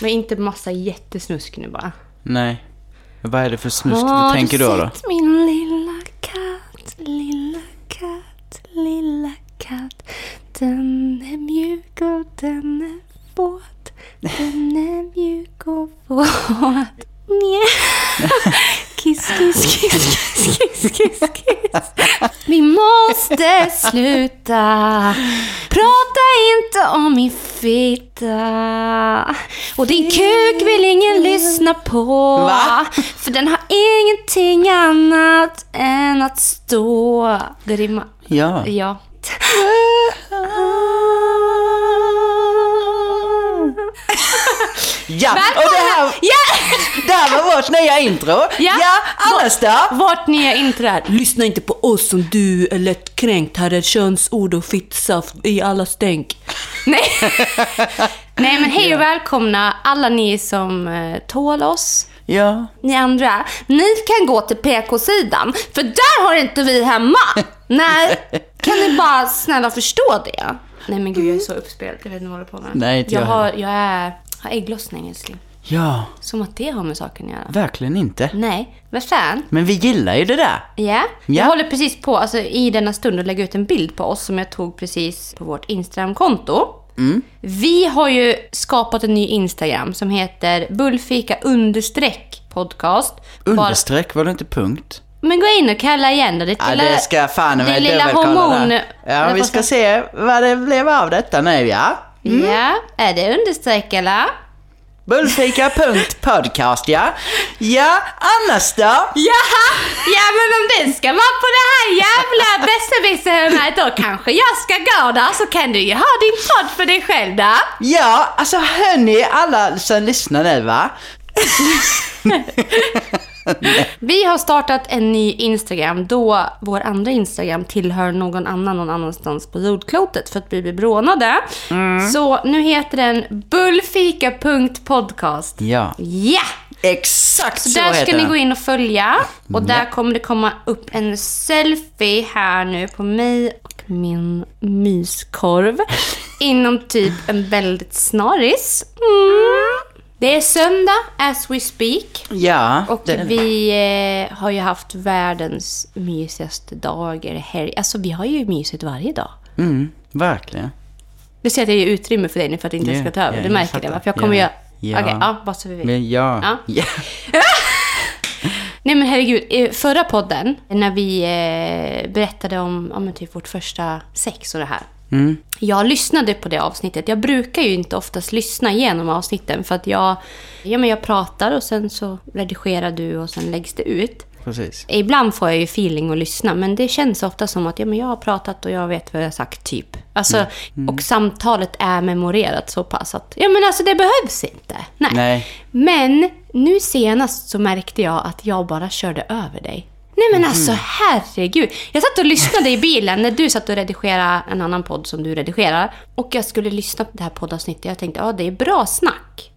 Men inte massa jättesnusk nu bara. Nej. Vad är det för snusk Har du tänker då? då? sett min lilla katt, lilla katt, lilla katt. Den är mjuk och den är våt. Den är mjuk och våt. Kiss, kiss, kiss, kiss, kiss, kiss, kiss. Vi måste sluta. Prata inte om min fitta. Och din kuk vill ingen lyssna på. Va? För den har ingenting annat än att stå. Det rimmar. Ja. Ja. Ja, och det här, Ja! det här var vårt nya intro. Ja. ja annars då? Vårt nya intro är Lyssna inte på oss om du är lätt kränkt. Här är könsord och fittsaft i alla stänk. Nej. Nej men hej och välkomna alla ni som eh, tål oss. Ja. Ni andra, ni kan gå till PK-sidan, för där har inte vi hemma. Nej, kan ni bara snälla förstå det? Nej men gud, jag är så uppspelt. Jag vet inte vad jag håller på med. Nej, inte jag. jag har, jag är, har ägglossning älskling. Ja, Som att det har med saken att göra. verkligen inte. Nej, vad fan? Men vi gillar ju det där. Ja. Ja. Jag håller precis på, alltså i denna stund, att lägga ut en bild på oss som jag tog precis på vårt Instagram-konto. Mm. Vi har ju skapat en ny Instagram som heter bullfika understreck podcast. Understreck, var det inte punkt? Men gå in och kalla igen då. Ditt Ja, lilla, det ska fan det lilla hormon... Ja, vi ska se vad det blev av detta nu, ja. Ja, är det understreck eller? Bullfika.podcast, ja. Ja, annars då? Jaha! Ja men om du ska vara på det här jävla besserwisser-humöret då kanske jag ska gå där så kan du ju ha din podd för dig själv då. Ja, alltså hörni, alla som lyssnar nu va? Vi har startat en ny Instagram då vår andra Instagram tillhör någon annan någon annanstans på jordklotet för att vi blir brånade. Så nu heter den bullfika.podcast. Ja, Ja! exakt så, Så där ska ni gå in och följa. Och där kommer det komma upp en selfie här nu på mig och min myskorv. Inom typ en väldigt snaris. Mm. Det är söndag as we speak. Ja, Och det, vi eh, har ju haft världens mysigaste dagar, helg. Alltså vi har ju mysigt varje dag. mm, verkligen. Du ser att jag ger utrymme för dig nu för att inte Ja, ska ta över. ja, du jag märker fattar. det va? För jag kommer Ja, göra... ja. Okej, ja, bara så vi vet. Men ja, Ja. ja. Nej men herregud, i förra podden när vi eh, berättade om ja, men typ vårt första sex och det här. Mm. Jag lyssnade på det avsnittet. Jag brukar ju inte oftast lyssna igenom avsnitten för att jag, ja, men jag pratar och sen så redigerar du och sen läggs det ut. precis. Ibland får jag ju feeling att lyssna, men det känns ofta som att ja, men jag har pratat och jag vet vad jag har sagt, typ. Alltså, Och samtalet är memorerat så pass att ja, men alltså, det behövs inte. Nej. Nej. Men nu senast så märkte jag att jag bara körde över dig. Nej men alltså herregud. Jag satt och lyssnade i bilen när du satt och redigerade en annan podd som du redigerar. Och jag skulle lyssna på det här poddavsnittet. Jag tänkte, ja det är bra snack.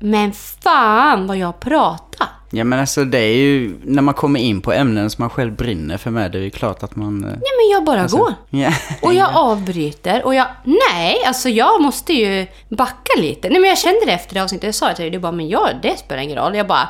Men fan vad jag pratar. Ja men alltså det är ju, när man kommer in på ämnen som man själv brinner för med, det är ju klart att man... eh, Nej men jag bara går. Ja. Och jag avbryter och jag, nej, alltså jag måste ju backa lite. Nej men jag kände det efter det avsnittet, jag sa det till dig, du bara, men jag, det spelar ingen roll. Jag bara,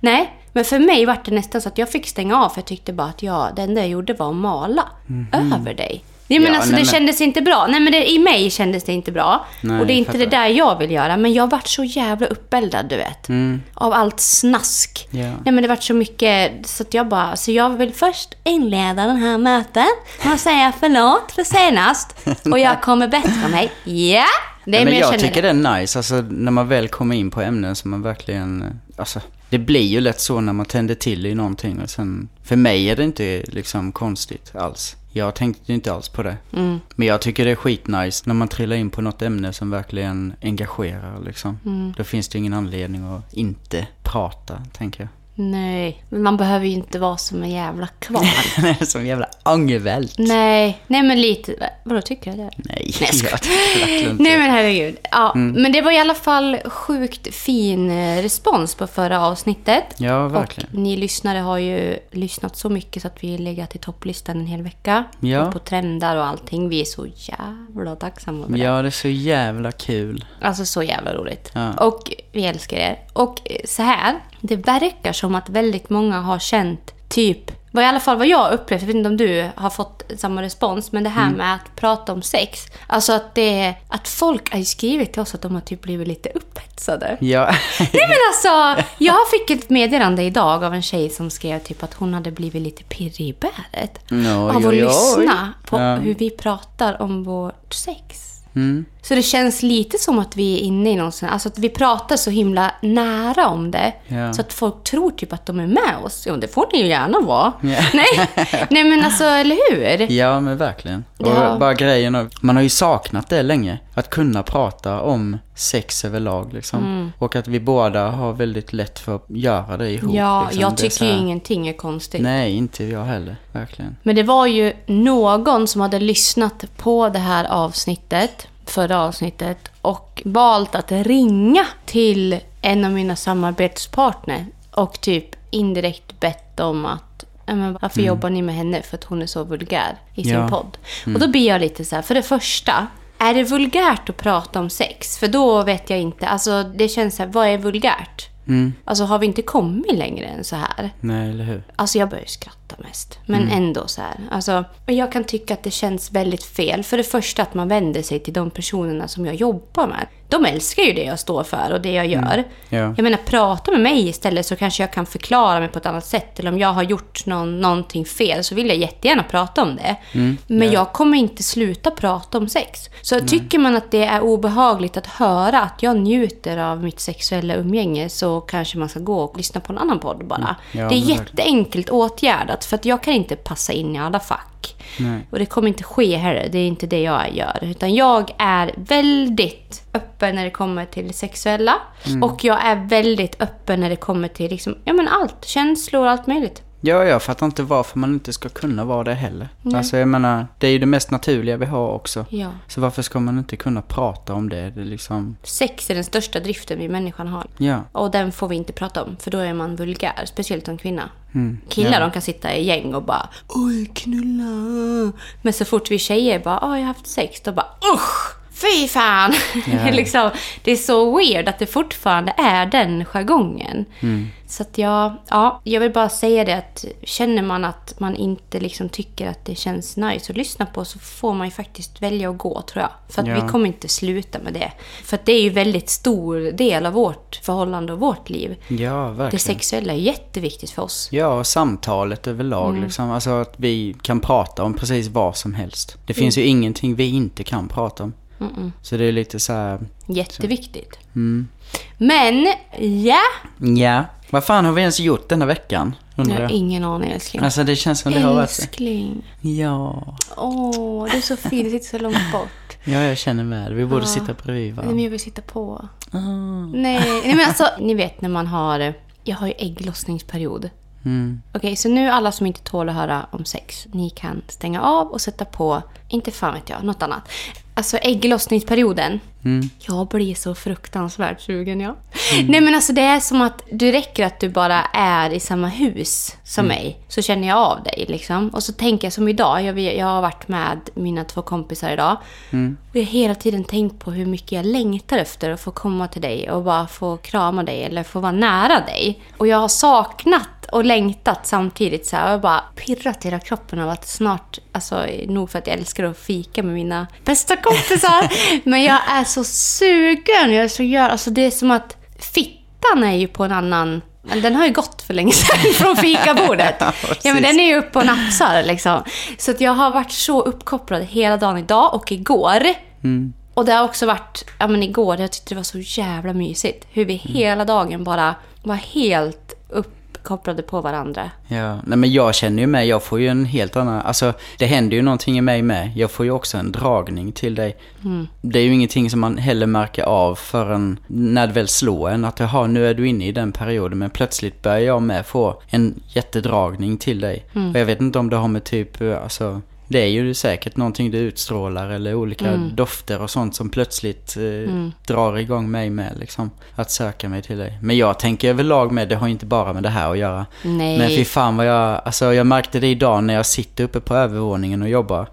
nej. Men för mig var det nästan så att jag fick stänga av för jag tyckte bara att jag, det enda jag gjorde var att mala över dig. Nej men Ja, alltså nej, det men- kändes inte bra. Nej men det, i mig kändes det inte bra. Nej, och det är jag inte det där jag vill göra. Men jag vart så jävla uppeldad du vet. Av allt snask. Ja. Nej men det vart så mycket så att jag bara, så jag vill först inleda den här mötet att säga förlåt för senast. Och jag kommer bättra mig. Ja! Det är men men jag, känner tycker det är nice, alltså när man väl kommer in på ämnen som man verkligen, eh, alltså det blir ju lätt så när man tänder till i någonting och sen, för mig är det inte liksom konstigt alls. Jag tänkte inte alls på det. Mm. Men jag tycker det är skitnice när man trillar in på något ämne som verkligen engagerar liksom. Mm. Då finns det ingen anledning att inte prata, tänker jag. Nej, men man behöver ju inte vara som en jävla kvarn. Som en jävla ångervält. Nej, nej men lite, vadå tycker jag det? Nej, Nej, jag skojar. jag tycker. Nej men herregud. Ja, Mm. Men det var i alla fall sjukt fin eh, respons på förra avsnittet. Ja, verkligen. Och ni lyssnare har ju lyssnat så mycket så att vi legat i topplistan en hel vecka. Ja. På trendar och allting. Vi är så jävla tacksamma över det. Ja, det är så jävla kul. Alltså så jävla roligt. Ja. Och vi älskar er. Och eh, så här, det verkar som att väldigt många har känt typ, vad i alla fall vad jag upplevt, jag vet inte om du har fått samma respons, men det här med att prata om sex. Alltså att det att folk har ju skrivit till oss att de har typ blivit lite upphetsade. Ja. Nej men alltså, jag fick ett meddelande idag av en tjej som skrev typ att hon hade blivit lite pirrig i bäret. Oj, av att oj. lyssna på Ja. hur vi pratar om vårt sex. Mm. Så det känns lite som att vi är inne i någon sån alltså att vi pratar så himla nära om det. Ja. Så att folk tror typ att de är med oss. Ja, det får ni ju gärna vara. Ja. Nej. Nej men alltså, eller hur? Ja, men verkligen. Och Ja. bara grejen av, man har ju saknat det länge. Att kunna prata om sex överlag liksom. Mm. Och att vi båda har väldigt lätt för att göra det ihop. Ja, liksom. jag tycker ju här- ingenting är konstigt. Nej, inte jag heller. Verkligen. Men det var ju någon som hade lyssnat på det här avsnittet, förra avsnittet, och valt att ringa till en av mina samarbetspartner och typ indirekt bett om att "Ja, men varför jobbar ni med henne för att hon är så vulgär i sin Ja. podd? Och då blir jag lite så här, för det första, är det vulgärt att prata om sex? För då vet jag inte, alltså det känns så här, vad är vulgärt? Mm. Alltså har vi inte kommit längre än så här? Nej, eller hur? Alltså jag börjar skratta mest. Men ändå så här. Alltså, jag kan tycka att det känns väldigt fel. För det första att man vänder sig till de personerna som jag jobbar med. De älskar ju det jag står för och det jag gör. Ja. Jag menar, prata med mig istället så kanske jag kan förklara mig på ett annat sätt. Eller om jag har gjort någon, någonting fel så vill jag jättegärna prata om det. Men jag kommer inte sluta prata om sex. Så tycker man att det är obehagligt att höra att jag njuter av mitt sexuella umgänge så kanske man ska gå och lyssna på en annan podd bara. Ja, det är jätteenkelt åtgärdat för att jag kan inte passa in i alla fack. Nej. Och det kommer inte ske heller. Det är inte det jag gör. Utan jag är väldigt öppen när det kommer till det sexuella. Mm. Och jag är väldigt öppen när det kommer till liksom, ja, men allt. Känslor och allt möjligt. Ja, jag fattar inte varför man inte ska kunna vara det heller. Alltså jag menar, det är ju det mest naturliga vi har också. Ja. Så varför ska man inte kunna prata om det? Det är liksom, Sex är den största driften vi människan har. ja. Och den får vi inte prata om, för då är man vulgär. Speciellt som kvinna. Mm. Killar ja. de kan sitta i gäng och bara Oj, knulla. Men så fort vi tjejer bara Åh, jag har haft sex. Då bara Usch! Fy fan! Ja. liksom, det är så weird att det fortfarande är den jargongen. Mm. Så att jag, ja, jag vill bara säga det att känner man att man inte liksom tycker att det känns nice att lyssna på så får man ju faktiskt välja att gå tror jag. För att Ja. vi kommer inte sluta med det. För att det är ju väldigt stor del av vårt förhållande och vårt liv. Ja, verkligen. Det sexuella är jätteviktigt för oss. Ja, och samtalet överlag Mm. liksom. Alltså att vi kan prata om precis vad som helst. Det Mm. finns ju ingenting vi inte kan prata om. Så det är lite så här... Jätteviktigt. Mm. Men, ja. Ja. Vad fan har vi ens gjort denna veckan? Jag har jag. ingen aning älskling. Alltså det känns som det har varit... Älskling. Ja. Åh, du är så fin. Du sitter så långt bort. Ja, jag känner med det. Vi borde Ja. sitta bredvid Nej, men jag vill sitta på. Ah. Nej, nej men alltså, ni vet när man har... Jag har ju ägglossningsperiod. Mm. Okej, så nu alla som inte tål att höra om sex, ni kan stänga av och sätta på, inte fan vet jag, något annat. Alltså ägglossningsperioden. Mm. Jag blir så fruktansvärt sugen, ja. Nej men alltså det är som att det räcker att du bara är i samma hus som mig, så känner jag av dig liksom. Och så tänker jag som idag, jag, jag har varit med mina två kompisar idag. Och jag har hela tiden tänkt på hur mycket jag längtar efter att få komma till dig och bara få krama dig eller få vara nära dig. Och jag har saknat och längtat samtidigt så här. Och bara pirrat i hela kroppen av att snart, alltså nog för att jag älskar att fika med mina bästa kompisar. men jag är så sugen. Jag är så gör, alltså det är som att fittan är ju på en annan men den har ju gått för länge sedan från fikabordet. Ja, ja, men den är ju uppe och nafsar liksom. Så att jag har varit så uppkopplad hela dagen idag och igår. Mm. Och det har också varit, ja men igår, jag tyckte det var så jävla mysigt. Hur vi Mm. hela dagen bara var helt uppkopplade på varandra. Ja, nej men jag känner ju med, jag får ju en helt annan, alltså det händer ju någonting i mig med. Jag får ju också en dragning till dig. Det är ju ingenting som man heller märker av förrän när det väl slår en att jaha, nu är du inne i den perioden. Men plötsligt börjar jag med få en jättedragning till dig. Och jag vet inte om det har med typ, eh, alltså det är ju säkert någonting du utstrålar eller olika dofter och sånt som plötsligt eh, drar igång mig med liksom. Att söka mig till dig. Men jag tänker överlag med, det har inte bara med det här att göra. Nej. Men fy fan vad jag, alltså jag märkte det idag när jag sitter uppe på övervåningen och jobbar.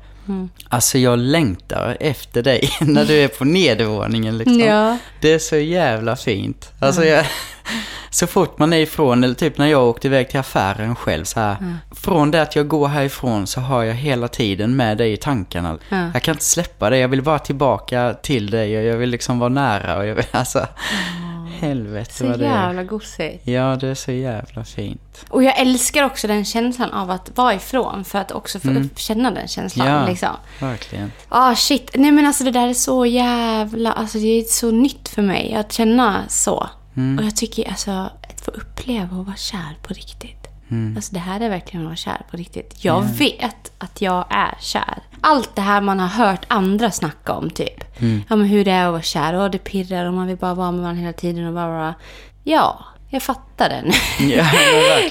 Alltså jag längtar efter dig när du är på nedervåningen liksom. Ja. Det är så jävla fint. Alltså jag, så fort man är ifrån, eller typ när jag åkte iväg till affären själv så här. Från det att jag går härifrån så har jag hela tiden med dig i tankarna. Ja. Jag kan inte släppa det, jag vill bara tillbaka till dig och jag vill liksom vara nära och jag vill, alltså. Helvete Så vad det är. jävla gosigt. Ja, det är så jävla fint. Och jag älskar också den känslan av att vara ifrån för att också få upp, känna den känslan. Ja. Liksom. Verkligen. Ah shit, nej men alltså det där är så jävla, alltså det är så nytt för mig att känna så. Och jag tycker alltså att få uppleva och vara kär på riktigt. Alltså det här är verkligen att vara kär på riktigt. Jag vet att jag är kär. Allt det här man har hört andra snacka om typ. Ja men hur det är att vara kär och det pirrar och man vill bara vara med varandra hela tiden och bara, Ja, jag fattar den. Ja,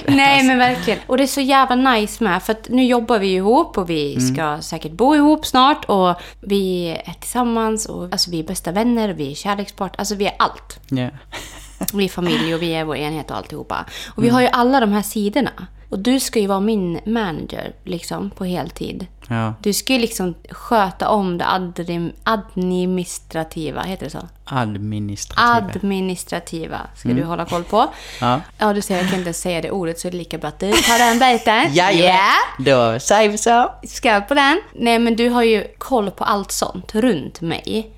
men. Nej men verkligen. Och det är så jävla nice med. För att nu jobbar vi ihop och vi ska säkert bo ihop snart. Och vi är tillsammans och alltså, vi är bästa vänner och vi är kärlekspart. Alltså vi är allt. Ja. Vi är familj och vi är vår enhet och alltihopa. Och vi har ju alla de här sidorna. Och du ska ju vara min manager liksom på heltid. Ja. Du ska ju liksom sköta om det administrativa, heter det så? Administrativa. Administrativa ska du hålla koll på. Ja. Ja, du ser, jag kan inte säga det ordet så är det lika bra att du tar den biten. Jajamän. Då säger vi så. Ska på den. Nej, men du har ju koll på allt sånt runt mig.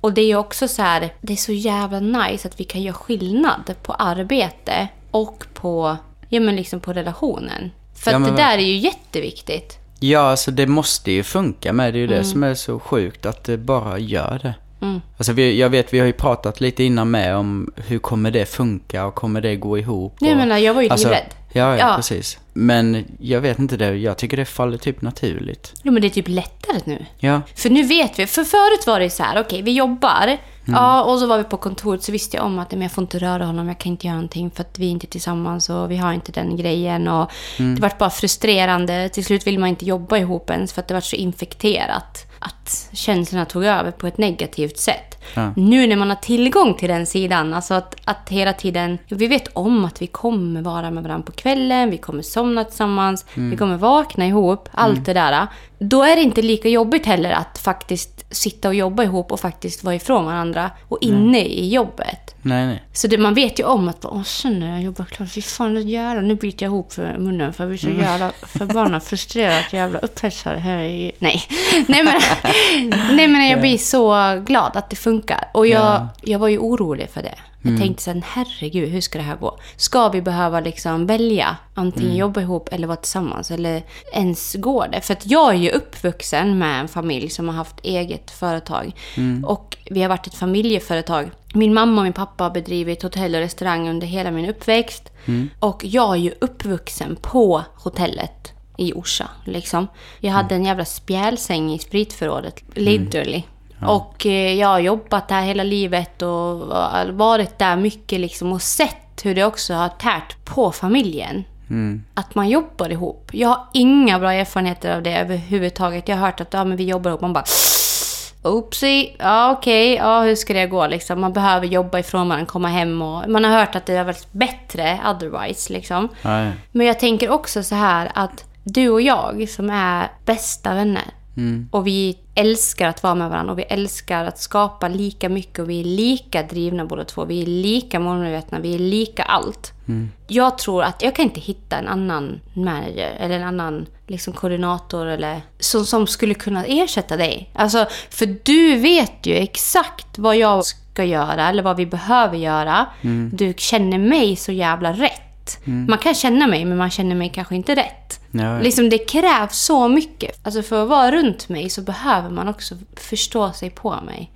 Och det är ju också så här, det är så jävla nice att vi kan göra skillnad på arbete och på, ja men liksom på relationen. För Ja, att det men där är ju jätteviktigt. Ja, alltså det måste ju funka med. Det är ju det som är så sjukt att det bara gör det. Alltså vi, jag vet, vi har ju pratat lite innan med om hur kommer det funka och kommer det gå ihop. Och, men jag var ju alltså, livrädd. Ja, ja, precis. Men jag vet inte det, jag tycker det faller typ naturligt. Jo, men det är typ lättare nu. Ja, För nu vet vi. För förut var det så här, okej, vi jobbar. Ja, och så var vi på kontoret så visste jag om att men jag får inte röra honom, jag kan inte göra någonting för att vi är inte tillsammans och vi har inte den grejen. Och Det var bara frustrerande. Till slut vill man inte jobba ihop ens för att det var så infekterat. Att känslorna tog över på ett negativt sätt. Ja. Nu när man har tillgång till den sidan, alltså att, att hela tiden... Vi vet om att vi kommer vara med varandra på kvällen, vi kommer somna tillsammans, vi kommer vakna ihop, allt det där. Då är det inte lika jobbigt heller att faktiskt sitta och jobba ihop och faktiskt vara ifrån varandra och inne i jobbet. Nej, nej. Så det, man vet ju om att åh, sen när jag jobbar klart, fy fan det jävla, nu biter jag ihop för munnen för jag blir så jävla förbannad, frustrerad, jävla upphetsad här i... Nej. Nej men, nej men jag blir så glad att det funkar. Och jag, Ja. jag var ju orolig för det. Jag tänkte sen, herregud, hur ska det här gå? Ska vi behöva liksom välja antingen jobba ihop eller vara tillsammans? Eller ens går det? För att jag är ju uppvuxen med en familj som har haft eget företag. Och vi har varit ett familjeföretag. Min mamma och min pappa har bedrivit hotell och restaurang under hela min uppväxt. Och jag är ju uppvuxen på hotellet i Orsa. Liksom. Jag hade en jävla spjälsäng i spritförrådet, literally. Och eh, jag har jobbat där hela livet och varit där mycket liksom och sett hur det också har tärt på familjen. Att man jobbar ihop. Jag har inga bra erfarenheter av det överhuvudtaget. Jag har hört att ja, men vi jobbar ihop. Man bara Oopsie, ja okej, ja hur ska det gå liksom? Man behöver jobba ifrån varandra, komma hem och... Man har hört att det har varit bättre otherwise liksom. Men jag tänker också så här att du och jag som är bästa vänner och vi älskar att vara med varandra och vi älskar att skapa lika mycket och vi är lika drivna båda två. Vi är lika målmedvetna, vi är lika allt. Jag tror att jag kan inte hitta en annan manager eller en annan liksom, koordinator eller, som, som skulle kunna ersätta dig. Alltså, för du vet ju exakt vad jag ska göra eller vad vi behöver göra. Du känner mig så jävla rätt. Man kan känna mig, men man känner mig kanske inte rätt. Ja. Liksom det krävs så mycket. Alltså för att vara runt mig så behöver man också förstå sig på mig.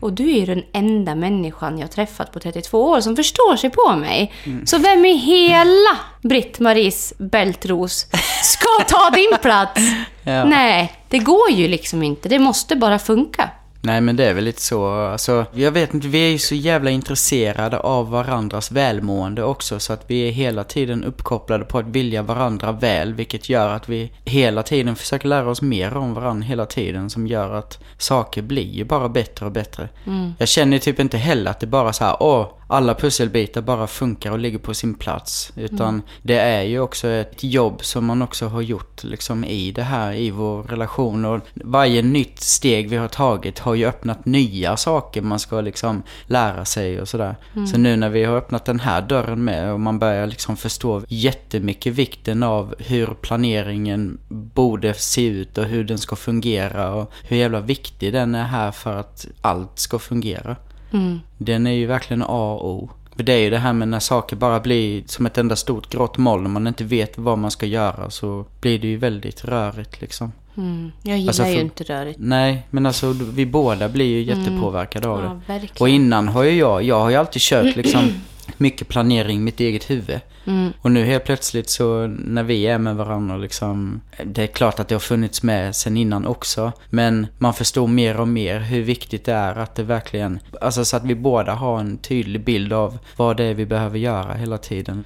Och du är ju den enda människan jag träffat på 32 år som förstår sig på mig. Så vem i hela Britt-Maries bältros ska ta din plats? Ja. Nej, det går ju liksom inte. Det måste bara funka. Nej men det är väl lite så, alltså jag vet inte, vi är ju så jävla intresserade av varandras välmående också så att vi är hela tiden uppkopplade på att vilja varandra väl vilket gör att vi hela tiden försöker lära oss mer om varandra hela tiden som gör att saker blir ju bara bättre och bättre. Jag känner typ inte heller att det bara så här, åh, alla pusselbitar bara funkar och ligger på sin plats. Utan det är ju också ett jobb som man också har gjort liksom i det här, i vår relation. Och varje nytt steg vi har tagit har ju öppnat nya saker man ska liksom lära sig och sådär. Så nu när vi har öppnat den här dörren med och man börjar liksom förstå jättemycket vikten av hur planeringen borde se ut och hur den ska fungera och hur jävla viktig den är här för att allt ska fungera. Den är ju verkligen A och O. För det är ju det här med när saker bara blir som ett enda stort grått moln och man inte vet vad man ska göra så blir det ju väldigt rörigt liksom. Mm. Jag gillar Alltså, ju för- inte rörigt. Nej, men alltså vi båda blir ju jättepåverkade av det. Ja. Och innan har ju jag, jag har ju alltid kört liksom mycket planering i mitt eget huvud. Mm. Och nu helt plötsligt så när vi är med varandra liksom, det är klart att det har funnits med sen innan också. Men man förstår mer och mer hur viktigt det är att det verkligen, alltså så att vi båda har en tydlig bild av vad det är vi behöver göra hela tiden.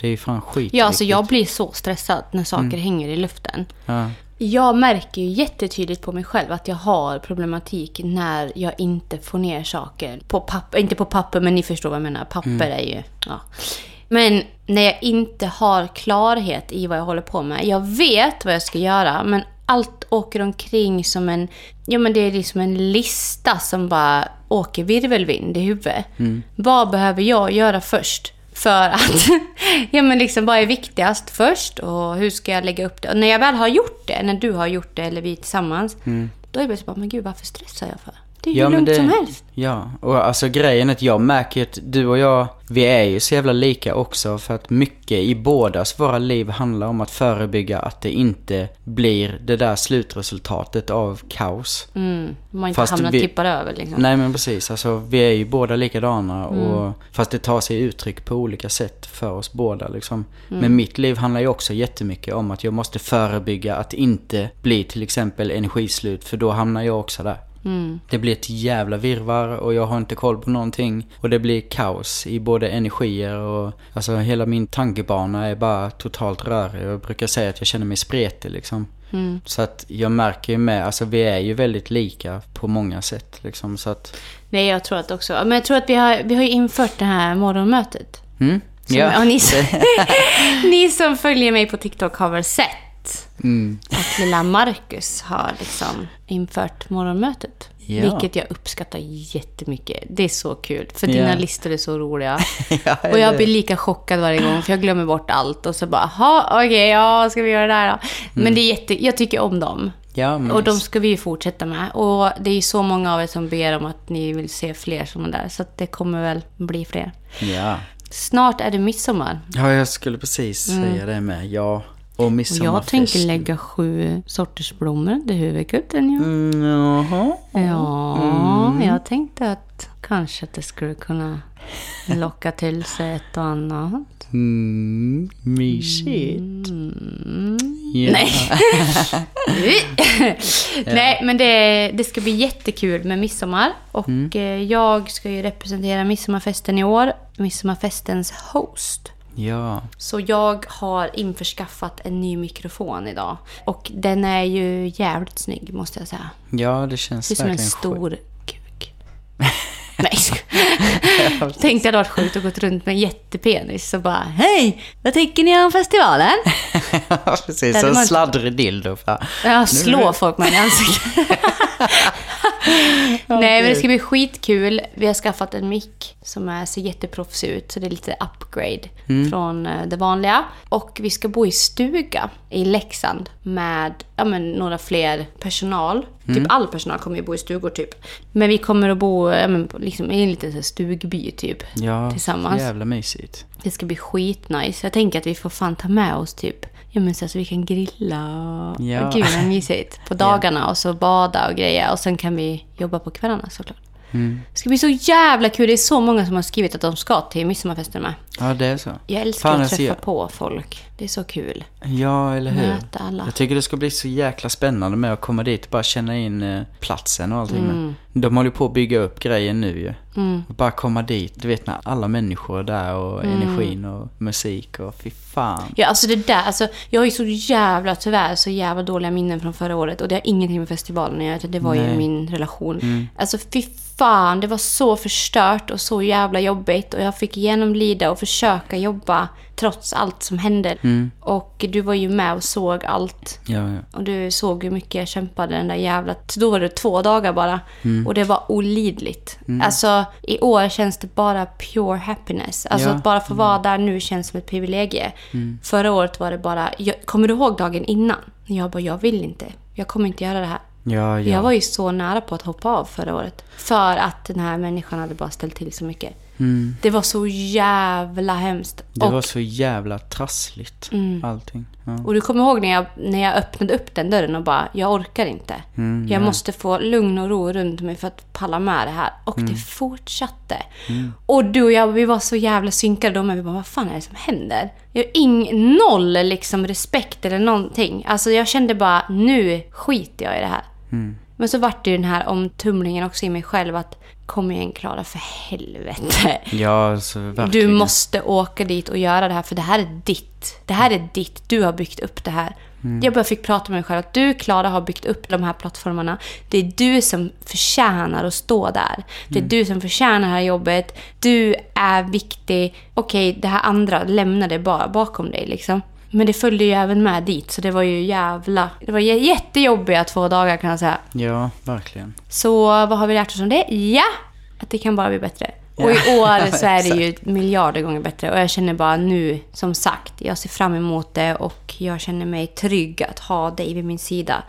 Det är ju fan skit. Mm. Ja, alltså jag blir så stressad när saker Mm. hänger i luften. Ja. Jag märker ju jättetydligt på mig själv att jag har problematik när jag inte får ner saker på papper. Inte på papper, men ni förstår vad jag menar. Papper är ju... Ja. Men när jag inte har klarhet i vad jag håller på med. Jag vet vad jag ska göra, men allt åker omkring som en... Ja, men det är liksom en lista som bara åker virvelvind i huvudet. Vad behöver jag göra först? För att, ja men liksom vad är viktigast först och hur ska jag lägga upp det? Och när jag väl har gjort det, när du har gjort det eller vi tillsammans, då är det bara, men gud varför stressar jag för? Det är ju hur lugnt som helst. Ja, och alltså grejen är att jag märker att du och jag, vi är ju så jävla lika också för att mycket i bådas våra liv handlar om att förebygga att det inte blir det där slutresultatet av kaos. Mm, man inte Fast hamnar vi- tippar över liksom. Nej men precis, alltså vi är ju båda likadana Mm. och fast det tar sig uttryck på olika sätt för oss båda liksom. Mm. Men mitt liv handlar ju också jättemycket om att jag måste förebygga att inte bli till exempel energislut för då hamnar jag också där. Mm. Det blir ett jävla virvar och jag har inte koll på någonting. Och det blir kaos i både energier och... Alltså hela min tankebana är bara totalt rörig. Jag brukar säga att jag känner mig spretig liksom. Mm. Så att jag märker ju med, alltså vi är ju väldigt lika på många sätt liksom. Så att... Nej, jag tror att också, men jag tror att vi har, vi har infört det här morgonmötet. Mm? Som, ja. ni, som, ni som följer mig på TikTok har väl sett Mm. att lilla Marcus har liksom infört morgonmötet. Ja. Vilket jag uppskattar jättemycket. Det är så kul. För dina Ja. listor är så roliga. ja, Och jag blir lika chockad varje gång för jag glömmer bort allt. Och så bara, jaha, okej, ja, ska vi göra det där då? Men det är jätte, jag tycker om dem. Ja, Och de ska vi ju fortsätta med. Och det är ju så många av er som ber om att ni vill se fler sådana där. Så att det kommer väl bli fler. Ja. Snart är det midsommar. Ja, jag skulle precis säga det med. Ja. Och midsommarfest. jag tänker lägga sju sorters blommor under huvudkudden. Ja, Mm, jaha. ja jag tänkte att kanske att det skulle kunna locka till sig ett och annat. Mm, mysigt. Mm. Ja. Nej. Nej, men det, det ska bli jättekul med midsommar. Och Mm. eh, jag ska ju representera midsommarfesten i år. Midsommarfestens host. Ja. Så jag har införskaffat en ny mikrofon idag. Och den är ju jävligt snygg måste jag säga. Ja, det känns Det är som en verkligen stor kuk. Nej, Tänkte jag hade varit sjukt och gått runt med en jättepenis och bara Hej! Vad tycker ni om festivalen? Ja, precis. Man- en sladdrig dildo. För... Jag slår folk med den i ansiktet. Nej, men det ska bli skitkul. Vi har skaffat en mick som är, ser jätteproffsig ut, så det är lite upgrade från eh, det vanliga. Och vi ska bo i stuga i Leksand med ja, men, några fler personal. Typ all personal kommer ju bo i stugor typ. Men vi kommer att bo ja, men, liksom, i en liten stugby typ. Ja, Tillsammans. jävla mysigt. Det ska bli skitnice. Jag tänker att vi får fan ta med oss typ, ja men så, så vi kan grilla och... Ja. och Gud vad mysigt. På dagarna och så bada och grejer. Och sen kan vi jobba på kvällarna såklart. Mm. Det ska bli så jävla kul. Det är så många som har skrivit att de ska till midsommarfesten med. Ja, det är så. Jag älskar Fan, att träffa jag- på folk. Det är så kul. Ja, eller hur? Möta alla. Jag tycker det ska bli så jäkla spännande med att komma dit och bara känna in eh, platsen och allting. Mm. De håller på att bygga upp grejen nu ju. Mm. Och Bara komma dit, du vet när alla människor är där och energin och musik och fy fan. Ja, alltså det där, alltså jag har ju så jävla, tyvärr, så jävla dåliga minnen från förra året. Och det har ingenting med festivalen att göra, det var ju Nej. min relation. Alltså fy fan, det var så förstört och så jävla jobbigt. Och jag fick genomlida och försöka jobba trots allt som hände. Och du var ju med och såg allt. Ja, ja. Och du såg hur mycket jag kämpade den där jävla... Då var det två dagar bara. Och det var olidligt. Alltså, i år känns det bara pure happiness. Alltså Ja. Mm. att bara få vara där nu känns som ett privilegie. Förra året var det bara... Jag, kommer du ihåg dagen innan? Jag bara, jag vill inte. Jag kommer inte göra det här. Ja, ja. Jag var ju så nära på att hoppa av förra året. För att den här människan hade bara ställt till så mycket. Det var så jävla hemskt. Mm. Det och, var så jävla trassligt, allting. Ja. och du kommer ihåg när jag, när jag öppnade upp den dörren och bara, jag orkar inte. Mm, jag måste få lugn och ro runt mig för att palla med det här. Och Mm. det fortsatte. Och du och jag, vi var så jävla synkade då, men vi bara, vad fan är det som händer? Jag har ing, noll liksom respekt eller någonting. Alltså jag kände bara, nu skiter jag i det här. Mm. Men så vart det ju den här omtumlingen också i mig själv att, kom igen Klara, för helvete. Ja, alltså verkligen. Du måste åka dit och göra det här för det här är ditt. Det här är ditt. Du har byggt upp det här. Jag bara fick prata med mig själv att du, Klara, har byggt upp de här plattformarna. Det är du som förtjänar att stå där. Det är du som förtjänar det här jobbet. Du är viktig. Okej, det här andra, lämna det bara bakom dig liksom. Men det följde ju även med dit, så det var ju jävla... Det var jättejobbiga två dagar kan jag säga. Ja, verkligen. Så vad har vi lärt oss om det? Ja, att det kan bara bli bättre. Och i år så är det ju miljarder gånger bättre. Och jag känner bara nu, som sagt, jag ser fram emot det och jag känner mig trygg att ha dig vid min sida.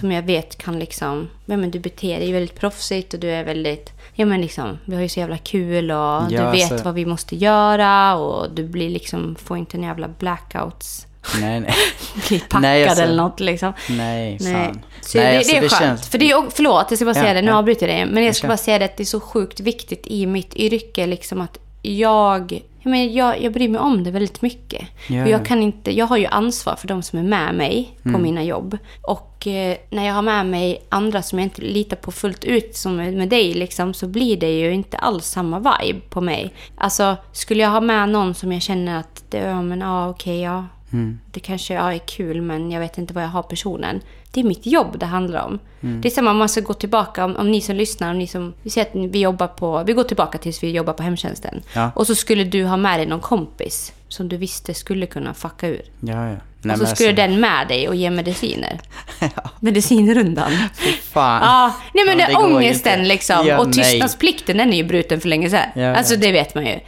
Som jag vet kan liksom, ja men du beter dig väldigt proffsigt och du är väldigt, ja men liksom, vi har ju så jävla kul och Ja, du vet alltså- vad vi måste göra och du blir liksom, får inte en jävla blackouts, Nej, nej. bli packad Nej, alltså- eller något liksom. Nej, Nej. fan. Så nej, det, alltså, det är skönt. känns- För det är, förlåt, jag ska bara Ja, säga det. Nu ja. avbryter jag dig. Men jag ska bara säga det att det är så sjukt viktigt i mitt yrke. Liksom att jag, jag, menar, jag, jag bryr mig om det väldigt mycket. Och jag, ja. kan inte, jag har ju ansvar för de som är med mig på Mm. mina jobb. Och eh, när jag har med mig andra som jag inte litar på fullt ut, som med dig, liksom, så blir det ju inte alls samma vibe på mig. Alltså, skulle jag ha med någon som jag känner att det, ja men ja, okej, ja. Mm. Det kanske ja, är kul men jag vet inte vad jag har personen. Det är mitt jobb det handlar om. Mm. Det är samma om man ska gå tillbaka, om, om ni som lyssnar, om ni som, vi säger att vi jobbar på, vi går tillbaka tills vi jobbar på hemtjänsten. Ja. Och så skulle du ha med dig någon kompis som du visste skulle kunna fucka ur. Ja, ja. Nej, och så skulle alltså, den med dig och ge mediciner. Medicinrundan. Fan. Ja, nej men Ja, det ångesten inte. liksom. Ja, och tystnadsplikten den är ju bruten för länge sedan. Ja, Mm. alltså ja. det vet man ju.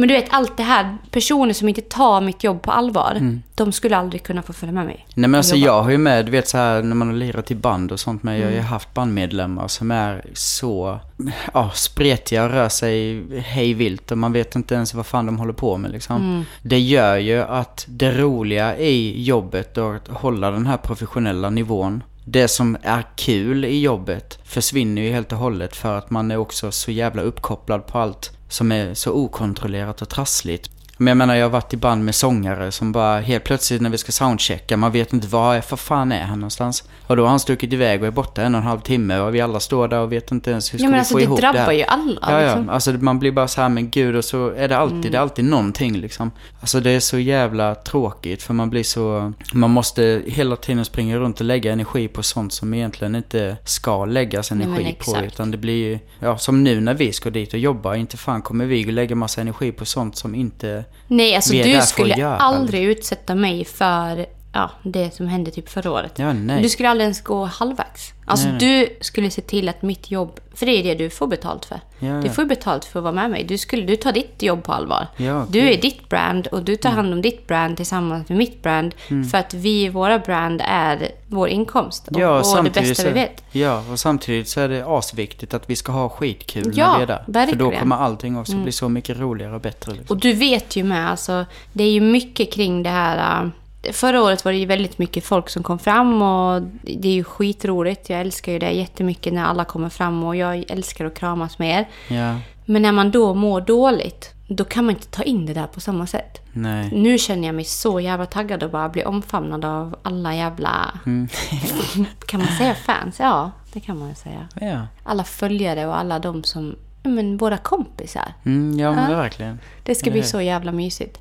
Men du vet allt det här, personer som inte tar mitt jobb på allvar, Mm. de skulle aldrig kunna få följa med mig. Nej men alltså jobba. jag har ju med, du vet så här när man har lirat i band och sånt med, jag har ju Mm. haft bandmedlemmar som är så, ja, spretiga och rör sig hej vilt och man vet inte ens vad fan de håller på med liksom. Mm. Det gör ju att det roliga i jobbet och att hålla den här professionella nivån, det som är kul i jobbet försvinner ju helt och hållet för att man är också så jävla uppkopplad på allt som är så okontrollerat och trassligt. Men jag menar, jag har varit i band med sångare som bara helt plötsligt när vi ska soundchecka, man vet inte var är för fan är han någonstans. Och då har han stuckit iväg och är borta en och en halv timme och vi alla står där och vet inte ens hur ska Ja men vi alltså få det ihop det här. drabbar ju alla. Ja, ja. liksom. Alltså man blir bara så här, men gud, och så är det alltid, det är alltid någonting liksom. Alltså det är så jävla tråkigt för man blir så, man måste hela tiden springa runt och lägga energi på sånt som egentligen inte ska läggas Nej, energi men på. Utan det blir ju, ja som nu när vi ska dit och jobba, inte fan kommer vi lägga massa energi på sånt som inte Nej, alltså du skulle aldrig utsätta mig för ja, det som hände typ förra året. Ja, nej. Du skulle aldrig ens gå halvvägs. Alltså Nej, du skulle se till att mitt jobb, för det är det du får betalt för. Ja, Du får betalt för att vara med mig. Du, skulle, du tar ditt jobb på allvar. Ja, du är ditt brand och du tar hand om ditt brand tillsammans med mitt brand. Mm. För att vi, våra brand, är vår inkomst. Och, Ja, och det samtidigt bästa så, vi vet. Ja, och samtidigt så är det asviktigt att vi ska ha skitkul Ja, när vi är där. För då verkligen. Mm. kommer allting också bli så mycket roligare och bättre. Liksom. Och du vet ju med, alltså, det är ju mycket kring det här... Förra året var det ju väldigt mycket folk som kom fram och det är ju skitroligt. Jag älskar ju det jättemycket när alla kommer fram och jag älskar att kramas med er. Ja, Men när man då mår dåligt, då kan man inte ta in det där på samma sätt. Nej. Nu känner jag mig så jävla taggad och bara bli omfamnad av alla jävla... Mm. kan man säga fans? Ja, det kan man ju säga. Ja. Alla följare och alla de som... Men våra kompisar. Mm, ja, men Ja. verkligen. Det ska bli så jävla mysigt.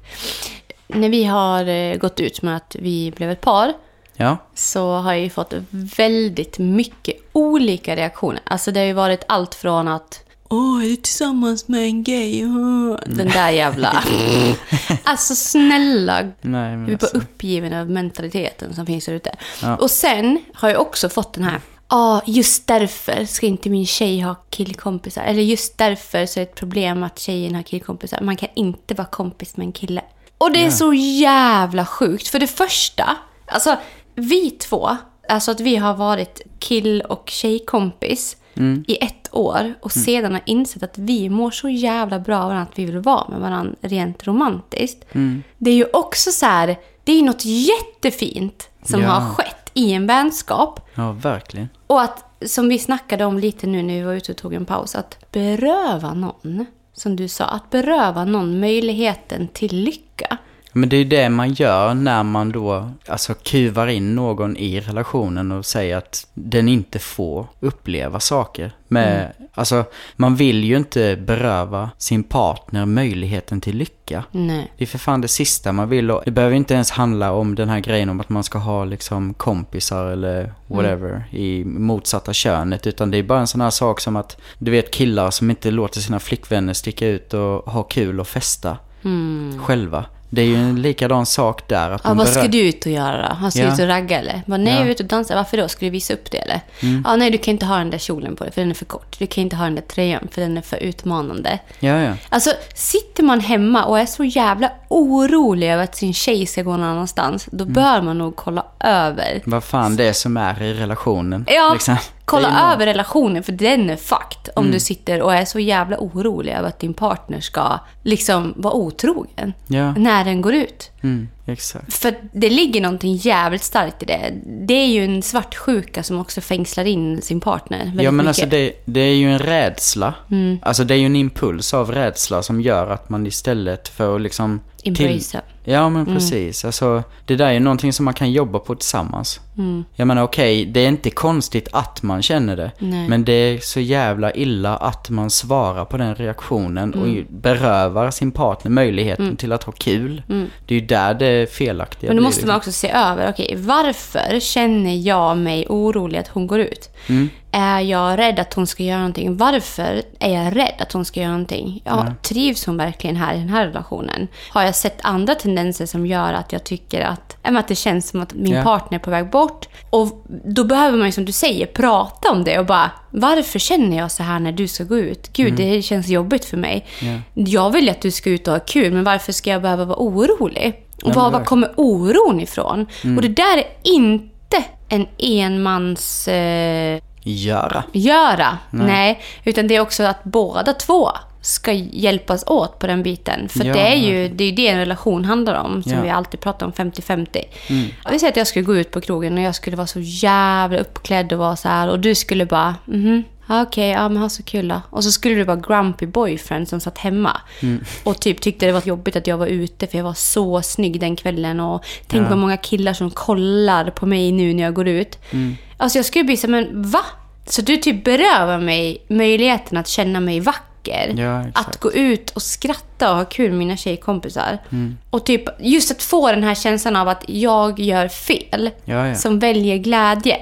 När vi har eh, gått ut med att vi blev ett par Ja. så har jag ju fått väldigt mycket olika reaktioner. Alltså det har ju varit allt från att Åh, är du tillsammans med en gay? Åh." Den där jävla... alltså snälla, Nej, men jag är bara alltså. uppgiven av mentaliteten som finns där ute. Ja. Och sen har jag också fått den här. Ja, just därför ska inte min tjej ha killkompisar. Eller just därför så är det ett problem att tjejen har killkompisar. Man kan inte vara kompis med en kille. Och det är så jävla sjukt. För det första, alltså vi två, alltså att vi har varit kill och tjejkompis i ett år och sedan har insett att vi mår så jävla bra av varandra att vi vill vara med varandra rent romantiskt. Det är ju också så här, det är ju något jättefint som Ja. har skett i en vänskap. Ja, verkligen. Och att, som vi snackade om lite nu när vi var ute och tog en paus, att beröva någon, som du sa, att beröva någon möjligheten till lycka. Men det är ju det man gör när man då alltså kuvar in någon i relationen och säger att den inte får uppleva saker. Med, Alltså, man vill ju inte beröva sin partner möjligheten till lycka. Nej. Det är för fan det sista man vill och det behöver inte ens handla om den här grejen om att man ska ha liksom kompisar eller whatever i motsatta könet. Utan det är bara en sån här sak som att du vet killar som inte låter sina flickvänner sticka ut och ha kul och festa själva. Det är ju en likadan sak där. Att Ja, vad ska du ut och göra? Han ska Ja. ut och ragga eller? Bara, nej, Ja. jag är ute och dansa. Varför då? Ska du visa upp det eller? Ja, nej, du kan inte ha den där kjolen på dig för den är för kort. Du kan inte ha den där tröjan för den är för utmanande. Ja, ja. Alltså, sitter man hemma och är så jävla orolig över att sin tjej ska gå någon annanstans, då bör man nog kolla över. Vad fan det är som är i relationen. Ja, liksom. Kolla nog- över relationen för den är fucked. Om du sitter och är så jävla orolig över att din partner ska liksom vara otrogen. Ja. När den går ut. Mm, exakt. För det ligger någonting jävligt starkt i det. Det är ju en svart sjuka som också fängslar in sin partner Ja men mycket. Mm. alltså det, det är ju en rädsla. Alltså det är ju en impuls av rädsla som gör att man istället för att liksom... Embracea. Ja men Mm. precis. Alltså det där är ju någonting som man kan jobba på tillsammans. Mm. Jag menar okej, det är inte konstigt att man känner det. Nej. Men det är så jävla illa att man svarar på den reaktionen och Mm. ju berövar sin partner möjligheten till att ha kul. Det är ju där det är felaktiga Men då måste man också se över, okej, varför känner jag mig orolig att hon går ut? Mm. Är jag rädd att hon ska göra någonting? Varför är jag rädd att hon ska göra någonting? Ja, Trivs hon verkligen här i den här relationen? Har jag sett andra tendenser som gör att jag tycker att, att det känns som att min Ja. partner är på väg bort? Och då behöver man ju som du säger prata om det och bara, varför känner jag så här när du ska gå ut? Gud, det känns jobbigt för mig. Mm. Ja. Jag vill ju att du ska ut och ha kul, men varför ska jag behöva vara orolig? Och var, var kommer oron ifrån? Och det där är inte en enmans eh, Göra. göra. Nej. Utan det är också att båda två ska hjälpas åt på den biten. För Ja, det är ju det, är det en relation handlar om, som Ja. vi alltid pratar om, 50-50. Vi säger att jag skulle gå ut på krogen och jag skulle vara så jävla uppklädd och vara så här och du skulle bara, mhm, ja, okej, ja men ha så kul då. Och så skulle du vara grumpy boyfriend som satt hemma. Och typ tyckte det var jobbigt att jag var ute för jag var så snygg den kvällen. Och tänk Ja. vad många killar som kollar på mig nu när jag går ut. Alltså jag skulle bli så men va? Så du typ berövar mig möjligheten att känna mig vacker. Ja, att gå ut och skratta och ha kul med mina tjejkompisar. Mm. Och typ just att få den här känslan av att jag gör fel. Ja. Som väljer glädje.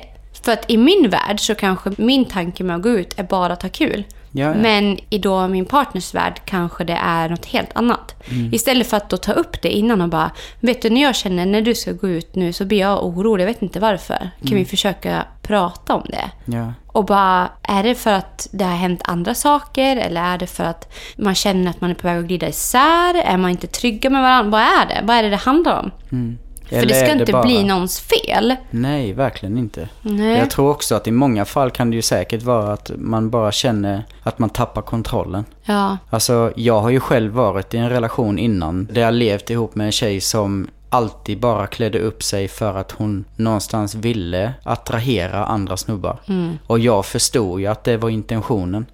För att i min värld så kanske min tanke med att gå ut är bara att ha kul. Ja, ja. Men i då min partners värld kanske det är något helt annat. Mm. Istället för att då ta upp det innan och bara, vet du när jag känner när du ska gå ut nu så blir jag orolig, jag vet inte varför. Kan Mm. vi försöka prata om det? Ja. Och bara, är det för att det har hänt andra saker? Eller är det för att man känner att man är på väg att glida isär? Är man inte trygga med varandra? Vad är det? Vad är det det handlar om? För Eller det ska det inte bara- bli någons fel. Nej, verkligen inte. Nej. Jag tror också att i många fall kan det ju säkert vara att man bara känner att man tappar kontrollen. Ja. Alltså, jag har ju själv varit i en relation innan där jag levt ihop med en tjej som alltid bara klädde upp sig för att hon någonstans ville attrahera andra snubbar. Och jag förstod ju att det var intentionen.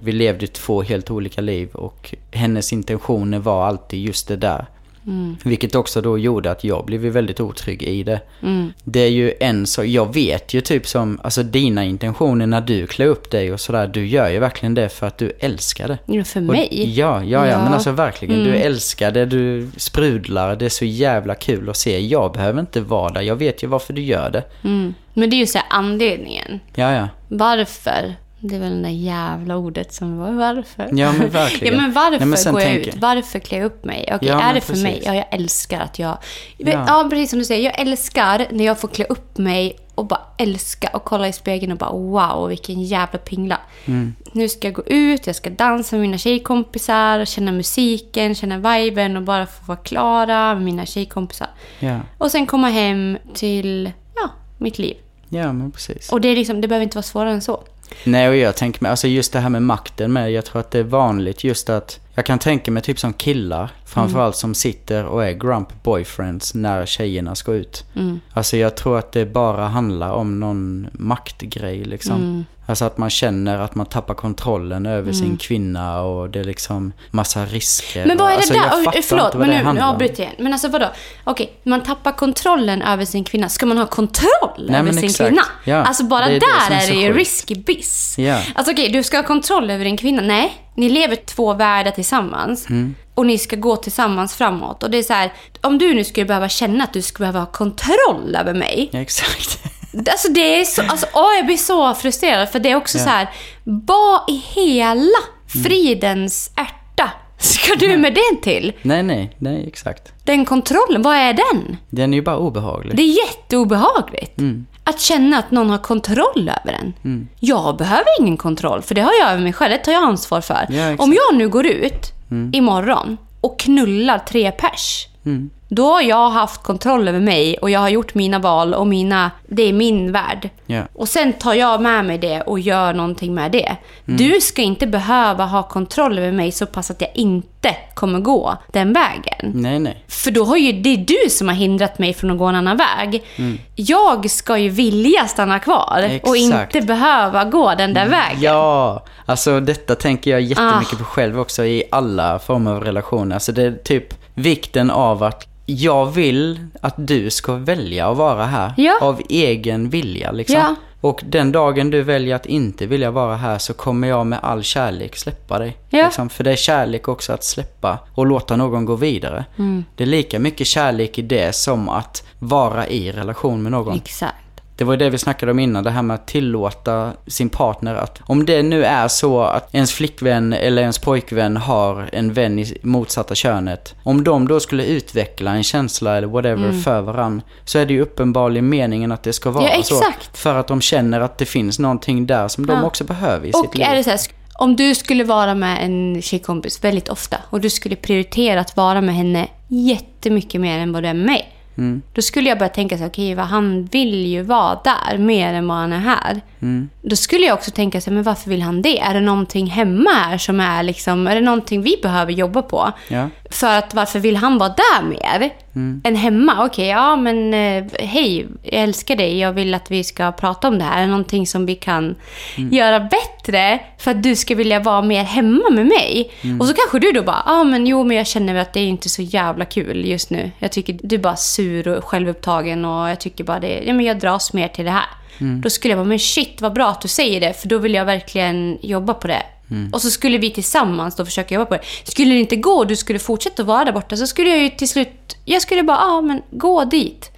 Vi levde två helt olika liv och hennes intentioner var alltid just det där. Vilket också då gjorde att jag blev väldigt otrygg i det. Det är ju en så, jag vet ju typ som, alltså dina intentioner när du klär upp dig och sådär, du gör ju verkligen det för att du älskar det. Ja, för Och- mig? Ja, ja, ja, men Ja. alltså verkligen. Du älskar det, du sprudlar, det är så jävla kul att se. Jag behöver inte vara där, jag vet ju varför du gör det. Mm. Men det är ju så här anledningen. Ja, ja. Varför? Det är väl det där jävla ordet som var varför. Ja, men verkligen. ja, men varför Nej, men går jag ut? Varför klär jag upp mig? Okej, Ja, är det för precis. mig? Ja, jag älskar att jag... Ja. Ja. precis som du säger. Jag älskar när jag får klä upp mig och bara älska och kolla i spegeln och bara wow, vilken jävla pingla. Mm. Nu ska jag gå ut, jag ska dansa med mina tjejkompisar, känna musiken, känna viben och bara få vara klara med mina tjejkompisar. Ja, Och sen komma hem till, ja, mitt liv. ja men precis. Och det, är liksom, det behöver inte vara svårare än så. Nej, och jag tänker mig, alltså just det här med makten med, jag tror att det är vanligt just att, jag kan tänka mig typ som killar, framförallt som sitter och är grump boyfriends när tjejerna ska ut. Alltså jag tror att det bara handlar om någon maktgrej liksom. Alltså att man känner att man tappar kontrollen över sin kvinna och det är liksom massa risker. Men vad är det alltså, där? Jag fattar Förlåt, inte vad men det nu, nu avbryter jag igen. Men alltså vadå? Okej, man tappar kontrollen över sin kvinna. Ska man ha kontroll Nej, över sin exakt. kvinna? Ja, alltså bara det är det där är är så det ju sjukt. risky biz. Ja. Alltså okej, du ska ha kontroll över din kvinna. Nej, ni lever två världar tillsammans. Mm. Och ni ska gå tillsammans framåt. Och det är så här, om du nu skulle behöva känna att du skulle behöva ha kontroll över mig. Ja, exakt. Alltså det är så, alltså, åh, jag blir så frustrerad för det är också Ja. så här, vad i hela fridens ärta ska du med den till? nej, nej, nej, exakt. Den kontrollen, vad är den? Den är ju bara obehaglig. Det är jätteobehagligt. Att känna att någon har kontroll över en. Jag behöver ingen kontroll, för det har jag över mig själv. Det tar jag ansvar för. Ja. Om jag nu går ut imorgon och knullar tre pers. Då har jag haft kontroll över mig och jag har gjort mina val och mina, det är min värld. Ja. Och sen tar jag med mig det och gör någonting med det. Mm. Du ska inte behöva ha kontroll över mig så pass att jag inte kommer gå den vägen. Nej, nej. För då har ju det är du som har hindrat mig från att gå en annan väg. Mm. Jag ska ju vilja stanna kvar och Exakt. inte behöva gå den där vägen. Ja, alltså detta tänker jag jättemycket på själv också i alla former av relationer. Alltså det är typ vikten av att jag vill att du ska välja att vara här Ja. av egen vilja liksom. Ja. Och den dagen du väljer att inte vilja vara här så kommer jag med all kärlek släppa dig. Ja. Liksom. För det är kärlek också att släppa och låta någon gå vidare. Mm. Det är lika mycket kärlek i det som att vara i relation med någon. Exakt. Det var ju det vi snackade om innan, det här med att tillåta sin partner att... Om det nu är så att ens flickvän eller ens pojkvän har en vän i motsatta könet. Om de då skulle utveckla en känsla eller whatever för varann. Så är det ju uppenbarligen meningen att det ska vara Ja, så. För att de känner att det finns någonting där som de Ja. också behöver i sitt Och liv. är det så här, om du skulle vara med en tjejkompis väldigt ofta och du skulle prioritera att vara med henne jättemycket mer än vad du är med mig. Mm. Då skulle jag börja tänka så här, okej, vad han vill ju vara där mer än vad han är här. Mm. Då skulle jag också tänka så här, men varför vill han det? Är det någonting hemma här som är liksom, är det någonting vi behöver jobba på? Ja. För att varför vill han vara där mer Mm. än hemma? Okej, ja men eh, hej, jag älskar dig. Jag vill att vi ska prata om det här. Är det någonting som vi kan Mm. göra bättre för att du ska vilja vara mer hemma med mig? Mm. Och så kanske du då bara, ja ah, men jo men jag känner att det är inte så jävla kul just nu. Jag tycker du bara sur och självupptagen och jag tycker bara det, ja men jag dras mer till det här. Mm. Då skulle jag bara, men shit vad bra att du säger det för då vill jag verkligen jobba på det. Och så skulle vi tillsammans då försöka jobba på det. Skulle det inte gå och du skulle fortsätta vara där borta så skulle jag ju till slut, jag skulle bara, ja men gå dit.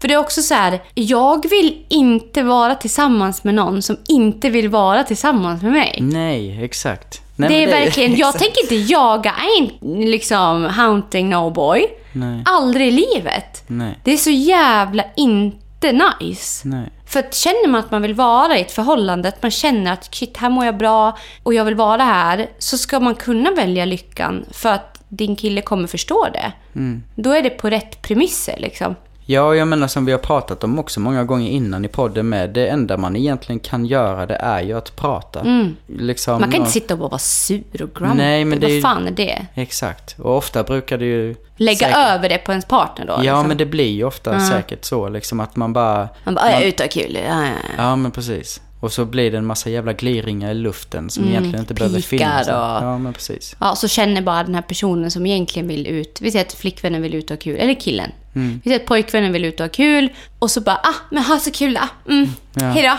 För det är också så här, jag vill inte vara tillsammans med någon som inte vill vara tillsammans med mig. Nej, exakt. Nej, det är men verkligen, jag exakt. tänker inte jaga, ain't liksom hunting no boy. Nej. Aldrig i livet. Nej. Det är så jävla inte nice. Nej. För att känner man att man vill vara i ett förhållande, att man känner att shit, här mår jag bra och jag vill vara här, så ska man kunna välja lyckan för att din kille kommer förstå det. Mm. Då är det på rätt premisser liksom. Ja, jag menar som vi har pratat om också många gånger innan i podden med. Det enda man egentligen kan göra det är ju att prata. Liksom, Mm. Man kan och- inte sitta och bara vara sur och grumpy. Nej, men det är Vad ju- fan är det? Exakt. Och ofta brukar det ju... Lägga säkert- över det på ens partner då? Ja, liksom. men det blir ju ofta säkert så liksom att man bara... Man bara, jag är ute och kul. Ja, ja, ja. Ja, men precis. Och så blir det en massa jävla gliringar i luften som egentligen inte behöver Mm, finnas. och- Ja, men precis. Ja, så känner bara den här personen som egentligen vill ut. Vi säger att flickvännen vill ut och ha kul. Eller killen. Mm. Vi säger att pojkvännen vill ut och ha kul. Och så bara, ah, men ha så kul ah, mm, Ja. Mm. hejdå.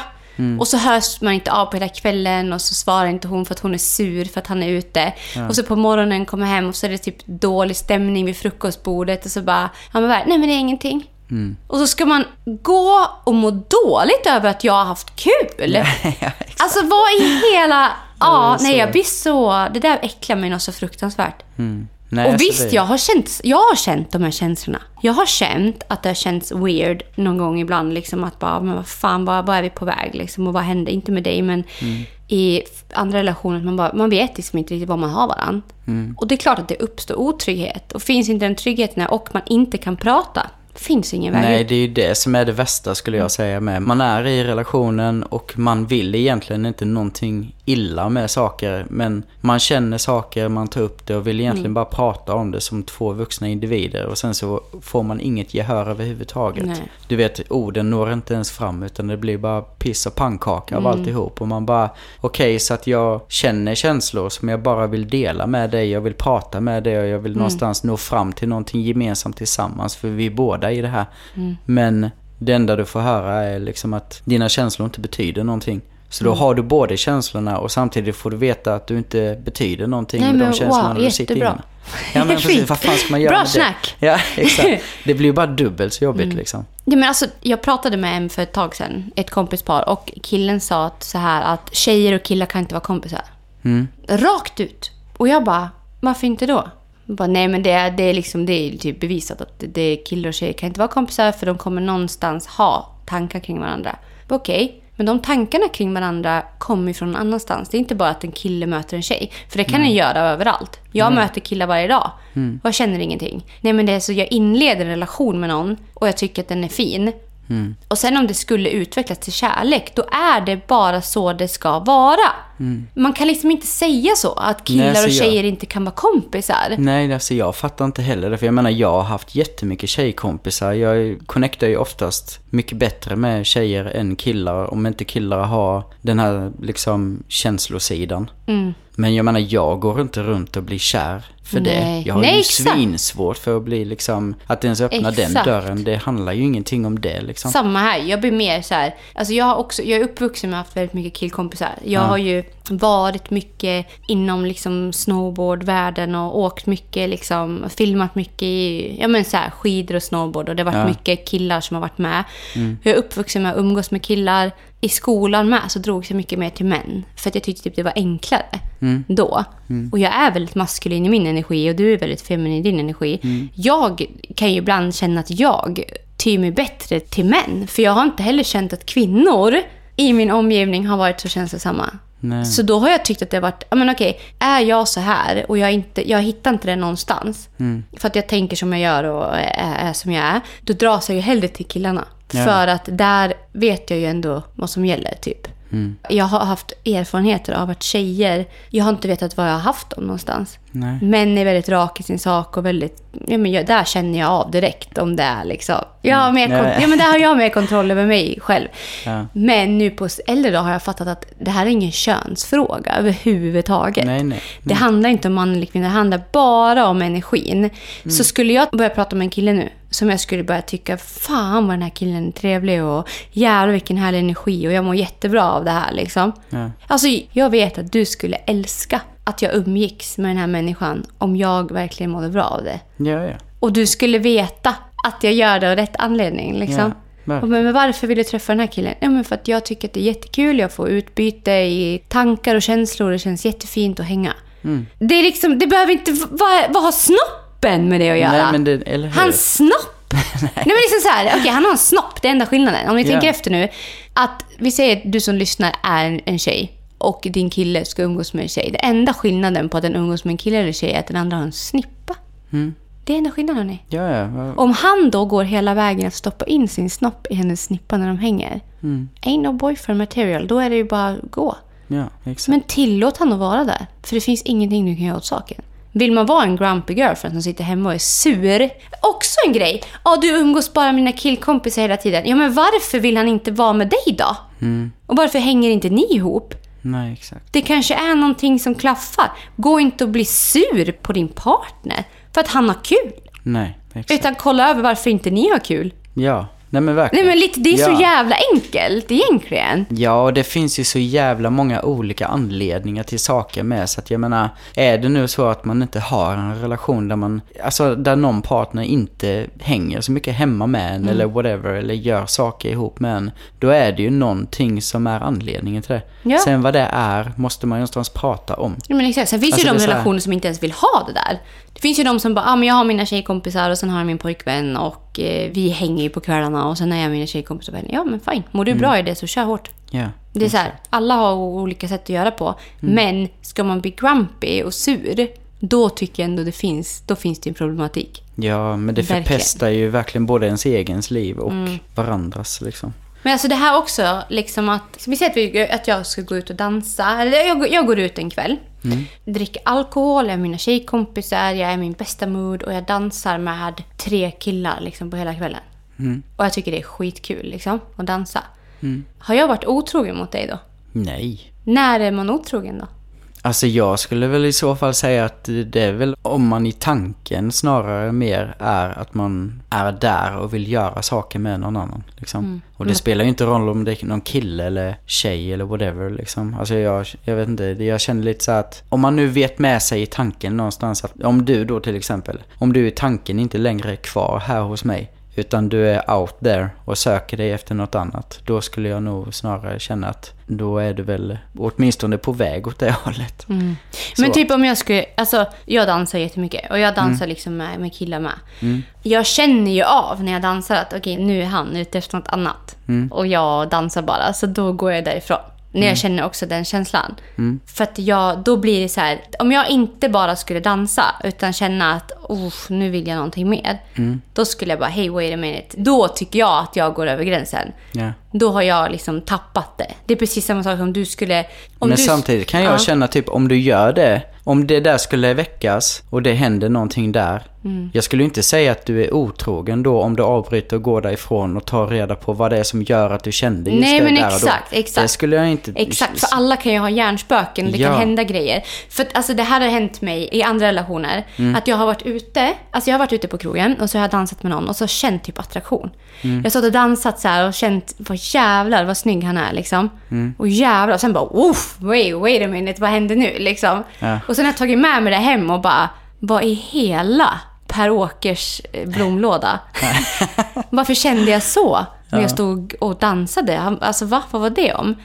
Och så hörs man inte av på hela kvällen och så svarar inte hon för att hon är sur för att han är ute. Och så på morgonen kommer hem och så är det typ dålig stämning vid frukostbordet och så bara, ja men vad- nej men det är ingenting. Mm. Och så ska man gå och må dåligt över att jag har haft kul. ja. Alltså vad i hela... Ja, så. nej jag blir så... Det där äcklar mig något så fruktansvärt. Mm. Nej, och alltså visst, det- jag har, känt, jag har känt de här känslorna. Jag har känt att det har känts weird någon gång ibland. Liksom att bara, men vad fan, vad, vad är vi på väg? Liksom, och vad hände? Inte med dig, men Mm. i andra relationer. Man, bara, man vet liksom inte riktigt vad man har varann. Mm. Och det är klart att det uppstår otrygghet. Och finns inte den tryggheten och man inte kan prata, finns ingen väg Nej, ut. det är ju det som är det värsta skulle jag säga med. Man är i relationen och man vill egentligen inte någonting illa med saker. Men man känner saker, man tar upp det och vill egentligen Mm. bara prata om det som två vuxna individer. Och sen så får man inget gehör överhuvudtaget. Nej. Du vet, orden når inte ens fram utan det blir bara piss och pannkaka Mm. av alltihop. Och man bara, okej så att jag känner känslor som jag bara vill dela med dig. Jag vill prata med dig och jag Mm. vill någonstans nå fram till någonting gemensamt tillsammans. För vi är båda i det här. Mm. Men det enda du får höra är liksom att dina känslor inte betyder någonting. Så Mm. då har du både känslorna och samtidigt får du veta att du inte betyder någonting Nej, med de känslorna wow, du sitter inne. Ja men precis, vad fan ska man göra Bra snack. det? Ja, exakt. Det blir ju bara dubbelt så jobbigt liksom. Ja, men alltså, jag pratade med en för ett tag sedan, ett kompispar, och killen sa att, så här att tjejer och killar kan inte vara kompisar. Mm. Rakt ut. Och jag bara, varför inte då? Bara, nej men det är, det, är liksom, det är typ bevisat att det, killar och tjejer kan inte vara kompisar för de kommer någonstans ha tankar kring varandra. Okej, men de tankarna kring varandra kommer ju från någon annanstans. Det är inte bara att en kille möter en tjej. För det kan en göra överallt. Jag möter killar varje dag och jag känner ingenting. Nej men det är så jag inleder en relation med någon och jag tycker att den är fin. Och sen om det skulle utvecklas till kärlek, då är det bara så det ska vara. Man kan liksom inte säga så, att killar Nej, och jag- tjejer inte kan vara kompisar. Nej, alltså jag fattar inte heller det. För jag menar, jag har haft jättemycket tjejkompisar. Jag connectar ju oftast mycket bättre med tjejer än killar. Om inte killar har den här liksom känslosidan. Mm. Men jag menar, jag går inte runt och blir kär för det. Nej. Jag har Nej, ju exakt. svinsvårt för att bli liksom, att ens öppna den Exakt. dörren. Det handlar ju ingenting om det liksom. Samma här. Jag blir mer så här. Alltså jag, har också, jag är uppvuxen med att ha haft väldigt mycket killkompisar. Jag har ju varit mycket inom liksom snowboardvärlden och åkt mycket, liksom, filmat mycket i ja men så här, skidor och snowboard. Och det har varit Ja. mycket killar som har varit med. Jag är uppvuxen med att umgås med killar. I skolan med så drogs jag mycket mer till män. För att jag tyckte typ det var enklare då. Och jag är väldigt maskulin i min energi och du är väldigt feminin i din energi. Jag kan ju ibland känna att jag tyr mig bättre till män. För jag har inte heller känt att kvinnor i min omgivning har varit så känslosamma. Nej. Så då har jag tyckt att det har varit, ja men okej, är jag så här och jag, inte, jag hittar inte det någonstans. Mm. För att jag tänker som jag gör och är, är som jag är. Då dras jag ju hellre till killarna. Ja. För att där vet jag ju ändå vad som gäller typ. Mm. Jag har haft erfarenheter av att tjejer, jag har inte vetat var jag har haft dem någonstans. Nej. Män är väldigt rak i sin sak och väldigt, ja men jag, där känner jag av direkt om det är liksom. Jag har mer, Mm. Nej. ja men där har jag mer kontroll över mig själv. Ja. Men nu på äldre dag har jag fattat att det här är ingen könsfråga överhuvudtaget. Nej, nej. Det handlar inte om man eller kvinna, det handlar bara om energin. Mm. Så skulle jag börja prata med en kille nu, som jag skulle börja tycka, fan vad den här killen är trevlig och jävlar vilken härlig energi och jag mår jättebra av det här liksom. Ja. Alltså jag vet att du skulle älska att jag umgicks med den här människan om jag verkligen mådde bra av det. Ja, ja. Och du skulle veta att jag gör det av rätt anledning. Liksom. Ja, och men, varför vill du träffa den här killen? Ja, men för att jag tycker att det är jättekul. Jag får utbyte i tankar och känslor. Det känns jättefint att hänga. Mm. Det, är liksom, det behöver inte... Vad vad har snoppen med det att göra? Nej, men det? Hans snopp! Nej. men liksom så här, okej han har en snopp, det är enda skillnaden. Om ni Ja. tänker efter nu. Att vi säger att du som lyssnar är en, en tjej och din kille ska umgås med en tjej. Det enda skillnaden på att den umgås med en kille eller tjej är att den andra har en snippa. Mm. Det är enda skillnaden hörni. Ja, ja. Om han då går hela vägen att stoppa in sin snopp i hennes snippa när de hänger. Mm. Ain't no boyfriend material. Då är det ju bara att gå. Ja, exakt. Men tillåt han att vara där. För det finns ingenting du kan göra åt saken. Vill man vara en grumpy girlfriend som sitter hemma och är sur. Också en grej. Ja, du umgås bara med dina killkompisar hela tiden. Ja, men varför vill han inte vara med dig då? Mm. Och varför hänger inte ni ihop? Nej, exakt. Det kanske är någonting som klaffar. Gå inte och bli sur på din partner för att han har kul. Nej, exakt. Utan kolla över varför inte ni har kul. Ja, nej men Nej verkligen. men lite, det är ja. så jävla enkelt egentligen. Ja, och det finns ju så jävla många olika anledningar till saker med. Så att jag menar, är det nu så att man inte har en relation där man, alltså där någon partner inte hänger så mycket hemma med Mm. en eller whatever, eller gör saker ihop med en. Då är det ju någonting som är anledningen till det. Ja. Sen vad det är, måste man ju någonstans prata om. Ja, men exakt. Sen finns Alltså, ju de så här- relationer som inte ens vill ha det där. Det finns ju de som bara, ah, men jag har mina tjejkompisar och sen har jag min pojkvän och eh, vi hänger ju på kvällarna och sen är jag mina tjejkompisar och vänner. Ja men fine, mår Mm. du bra i det så kör hårt. Ja, Det är så här, alla har olika sätt att göra på. Mm. Men ska man bli grumpy och sur, då tycker jag ändå det finns, då finns det en problematik. ja men det Verkligen. förpestar ju verkligen både ens egens liv och Mm. varandras liksom. Men alltså det här också, liksom att... Vi säga att, att jag ska gå ut och dansa. Eller jag, går- jag går ut en kväll. Dricker alkohol, jag är mina tjejkompisar, jag är min bästa mood och jag dansar med tre killar liksom på hela kvällen. Och jag tycker det är skitkul liksom, att dansa. Har jag varit otrogen mot dig då? Nej. När är man otrogen då? Alltså jag skulle väl i så fall säga att det är väl om man i tanken snarare mer är att man är där och vill göra saker med någon annan. Liksom. Och det spelar ju inte roll om det är någon kille eller tjej eller whatever. Liksom. Alltså jag, jag vet inte, jag känner lite så att om man nu vet med sig i tanken någonstans att om du då till exempel, om du i tanken inte längre är kvar här hos mig utan du är out there och söker dig efter något annat. Då skulle jag nog snarare känna att då är du väl åtminstone på väg åt det hållet. Så. Men typ om jag skulle, alltså jag dansar jättemycket och jag dansar liksom med, med killar med. Jag känner ju av när jag dansar att okej nu är han ute efter något annat. Och jag dansar bara, så då går jag därifrån. När jag känner också den känslan. För att jag, då blir det så här, om jag inte bara skulle dansa utan känna att oh, nu vill jag någonting mer. Då skulle jag bara, hey wait a minute. Då tycker jag att jag går över gränsen. Ja. Då har jag liksom tappat det. Det är precis samma sak som du skulle... Om Men du, samtidigt kan jag Ja. känna typ om du gör det, om det där skulle väckas och det händer någonting där. Mm. Jag skulle inte säga att du är otrogen då om du avbryter och går därifrån och tar reda på vad det är som gör att du kände just Nej, det men där och exakt, då. exakt. Det skulle jag inte... Exakt, för alla kan ju ha hjärnspöken och det Ja. kan hända grejer. För att, alltså, det här har hänt mig i andra relationer. Mm. Att jag har varit ute, alltså jag har varit ute på krogen och så har jag dansat med någon och så känt typ attraktion. Mm. Jag har stått och dansat så här och känt, vad jävlar vad snygg han är liksom. Mm. Och jävlar, och sen bara, Oof, wait, wait a minute, vad händer nu liksom? Ja. Och sen har jag tagit med mig det hem och bara, vad i hela Per Åkers eh, blomlåda? Varför kände jag så när jag stod och dansade? Alltså va, vad var det om?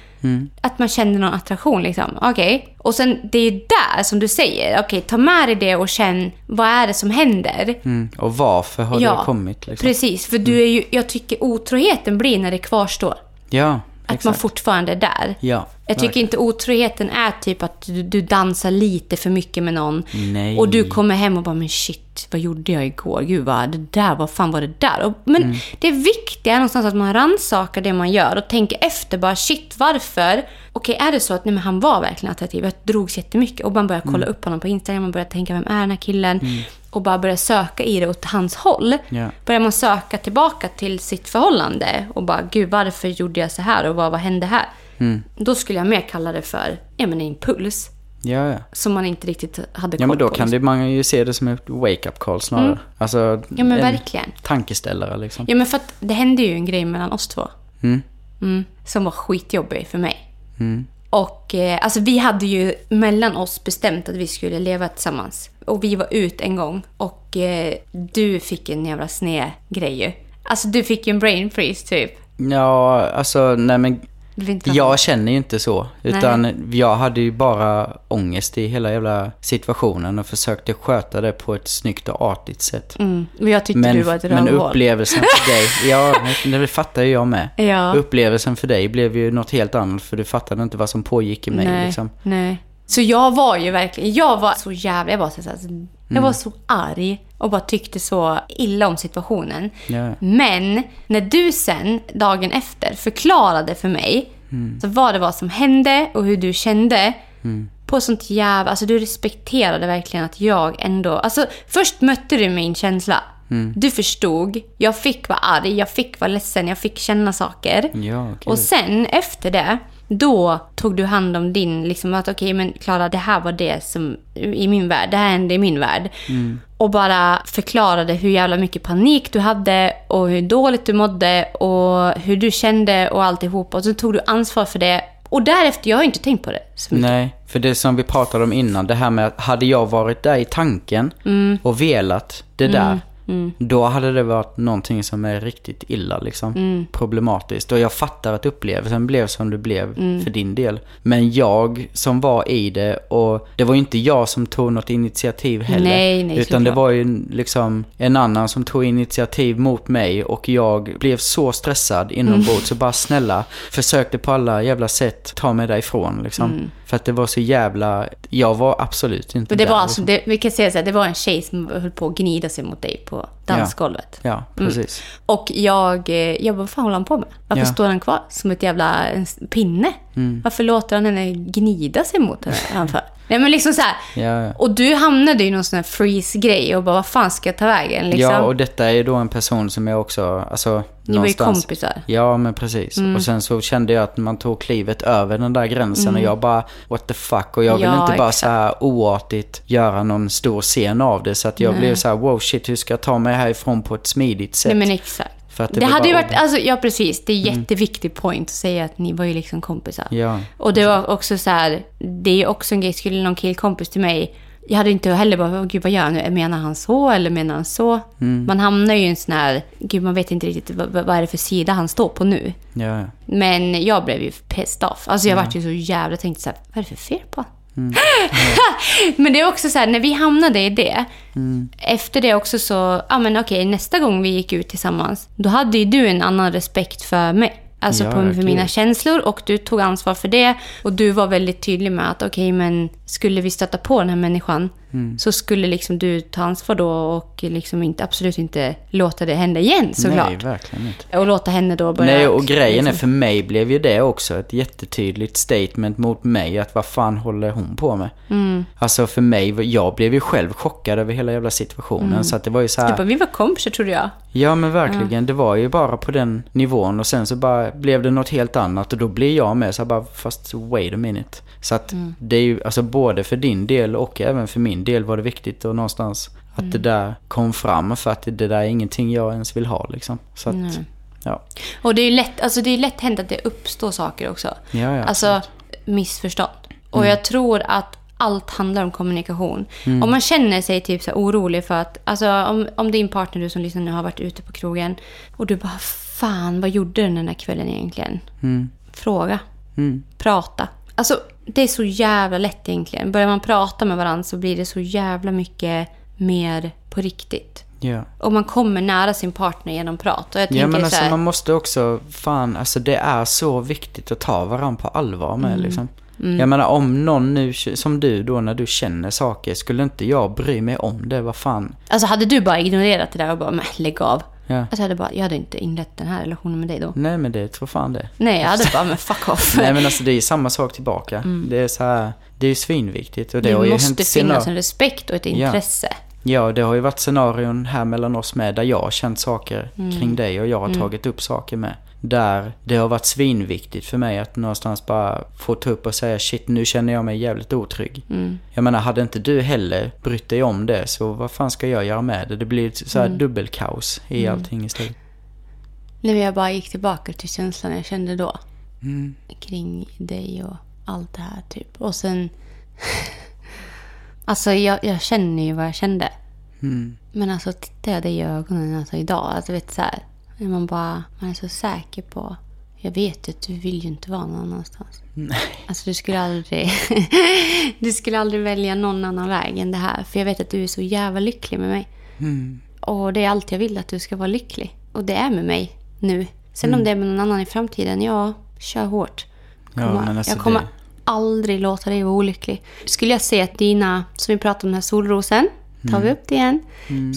Att man kände någon attraktion liksom. Okej. Och sen det är ju där som du säger. Okej, ta med dig det och känn vad är det som händer? Mm. Och varför har det kommit liksom? precis. För du är ju, jag tycker otroheten blir när det kvarstår. Ja, Att exakt. man fortfarande är där. Ja, Jag tycker inte otroheten är typ att du, du dansar lite för mycket med någon. Nej. Och du kommer hem och bara, men shit, vad gjorde jag igår? Gud, vad, det där, vad fan var det där? Och, men Mm. det viktiga är någonstans att man rannsakar det man gör och tänker efter bara, shit, varför? Okej, är det så att nej, men han var verkligen attraktiv? Jag drogs jättemycket. Och man börjar kolla Mm. upp honom på Instagram, man börjar tänka, vem är den här killen? Och bara börja söka i det åt hans håll. Ja. Börjar man söka tillbaka till sitt förhållande och bara, gud, varför gjorde jag så här? Och vad, vad hände här? Mm. Då skulle jag mer kalla det för ja, men en impuls. Ja, ja. Som man inte riktigt hade koll Ja men då på. kan det, man ju se det som ett wake-up call snarare. Alltså Mm. Ja men en verkligen. tankeställare liksom. Ja men för att det hände ju en grej mellan oss två. Mm. Mm, som var skitjobbig för mig. Mm. Och eh, alltså vi hade ju mellan oss bestämt att vi skulle leva tillsammans. Och vi var ut en gång. Och eh, du fick en jävla sned grej ju. Alltså du fick ju en brain freeze typ. Ja, alltså nej men Jag känner ju inte så. Utan jag hade ju bara ångest i hela jävla situationen och försökte sköta det på ett snyggt och artigt sätt. Mm, och jag tyckte Men, du var ett men rövhål. upplevelsen för dig, ja det fattar ju jag med. Ja. Upplevelsen för dig blev ju något helt annat för du fattade inte vad som pågick i mig nej, liksom. nej. Så jag var ju verkligen, jag var så jävla, jag var så, alltså, jag var så arg och bara tyckte så illa om situationen. Ja. Men när du sen, dagen efter, förklarade för mig så vad det var som hände och hur du kände. På sånt jävla... Alltså du respekterade verkligen att jag ändå... Alltså först mötte du min känsla. Du förstod. Jag fick vara arg, jag fick vara ledsen, jag fick känna saker. Ja, okej. Och sen efter det, då tog du hand om din, liksom att okej men Klara det här var det som i min värld, det här hände i min värld. Och bara förklarade hur jävla mycket panik du hade och hur dåligt du mådde och hur du kände och alltihop. Och så tog du ansvar för det. Och därefter, jag har inte tänkt på det så mycket. Nej, för det som vi pratade om innan, det här med att hade jag varit där i tanken Mm. och velat det där, då hade det varit någonting som är riktigt illa liksom. Mm. Problematiskt. Och jag fattar att upplevelsen blev som det blev Mm. för din del. Men jag som var i det och det var ju inte jag som tog något initiativ heller. Nej, nej, utan det var ju liksom en annan som tog initiativ mot mig och jag blev så stressad inombords Mm. så bara snälla försökte på alla jävla sätt ta mig därifrån liksom. För att det var så jävla, jag var absolut inte Men det där. var alltså, det, vi kan säga så här, det var en tjej som höll på att gnida sig mot dig på dansgolvet. Ja, precis. Och jag, eh, jag bara, vad fan håller han på med? Varför Ja. Mm. står han kvar som ett jävla pinne? Varför låter han henne gnida sig mot henne? För? Nej men liksom så. Ja. Och du hamnade i någon sån här freeze-grej och bara, vad fan ska jag ta vägen? Liksom. Ja, och detta är ju då en person som jag också, alltså Ni var ju kompisar. Mm. Ja, men precis. Och sen så kände jag att man tog klivet över den där gränsen och jag bara, what the fuck? Och jag vill Mm. Ja, inte bara exakt. så här oartigt göra någon stor scen av det. Så att jag blev så här, wow shit, hur ska jag ta mig härifrån på ett smidigt sätt? Nej men exakt. Det Det, hade ju varit, alltså ja precis, det är jätteviktig point att säga att ni var ju liksom kompisar. Ja. Och det var också så här, det är ju också en grej, skulle någon killkompis till mig, jag hade inte heller bara, "Åh, gud vad gör han nu? Menar han så eller menar han så? Man hamnar ju i en sån här, gud man vet inte riktigt vad, vad är det för sida han står på nu. Ja, ja. Men jag blev ju pissed off. Alltså jag vart ju så jävla, tänkte så här, vad är det för fel på honom? men det är också så här, när vi hamnade i det, efter det också så, ja men okej, nästa gång vi gick ut tillsammans, då hade ju du en annan respekt för mig. Alltså Ja, på, för gud. mina känslor och du tog ansvar för det. Och du var väldigt tydlig med att okej, men skulle vi stöta på den här människan Mm. så skulle liksom du ta ansvar då och liksom inte, absolut inte låta det hända igen såklart. Nej, verkligen inte. Och låta henne då börja... Nej, och grejen är liksom- för mig blev ju det också ett jättetydligt statement mot mig att vad fan håller hon på med? Mm. Alltså för mig, jag blev ju själv chockad över hela jävla situationen så att det var ju så här. Typ, vi var kompisar trodde jag. Ja men verkligen, det var ju bara på den nivån och sen så bara blev det något helt annat och då blir jag med så här bara fast wait a minute. Så att det är ju, alltså både för din del och även för min del var det viktigt och någonstans att det där kom fram för att det där är ingenting jag ens vill ha liksom. Så att, ja. Och det är ju lätt, alltså det är lätt hänt att det uppstår saker också. Ja, ja, alltså missförstånd. Och Mm. jag tror att allt handlar om kommunikation. Om man känner sig typ så orolig för att, alltså om, om din partner du som lyssnar nu har varit ute på krogen och du bara fan vad gjorde den den här kvällen egentligen? Fråga. Mm. Prata. Alltså det är så jävla lätt egentligen. Börjar man prata med varandra så blir det så jävla mycket mer på riktigt. Ja. Och man kommer nära sin partner genom prat. Och jag tänker Ja men så alltså här, man måste också, fan alltså det är så viktigt att ta varandra på allvar med liksom. Jag menar om någon nu, som du då när du känner saker, skulle inte jag bry mig om det, vad fan. Alltså hade du bara ignorerat det där och bara, lägg av. Ja. Alltså, jag, hade bara, jag hade inte inlett den här relationen med dig då. Nej men det tror fan det. Nej, jag hade bara, men fuck off. Nej men alltså det är samma sak tillbaka. Det är så här, det är ju svinviktigt. Och det, det ju måste hänt finnas scenar- en respekt och ett intresse. Ja, det har ju varit scenarion här mellan oss med där jag har känt saker Mm. kring dig och jag har tagit upp saker med. Där det har varit svinviktigt för mig att någonstans bara få ta upp och säga shit nu känner jag mig jävligt otrygg. Mm. Jag menar hade inte du heller brytt dig om det så vad fan ska jag göra med det? Det blir så här Mm. dubbelkaos i allting istället. Nej, men jag bara gick tillbaka till känslan jag kände då. Mm. Kring dig och allt det här typ. Och sen... alltså jag, jag känner ju vad jag kände. Mm. Men alltså tittar jag dig i ögonen alltså idag, alltså vet så här. Man bara, man är så säker på. Jag vet ju att du vill ju inte vara någon annanstans. Nej. Alltså du skulle aldrig, du skulle aldrig välja någon annan väg än det här. För jag vet att du är så jävla lycklig med mig. Mm. Och det är allt jag vill att du ska vara lycklig. Och det är med mig nu. Sen Mm. om det är med någon annan i framtiden, ja, kör hårt. Ja, Komma- men alltså jag kommer det- aldrig låta dig vara olycklig. Skulle jag se att dina, som vi pratade om den här solrosen, tar vi upp det igen.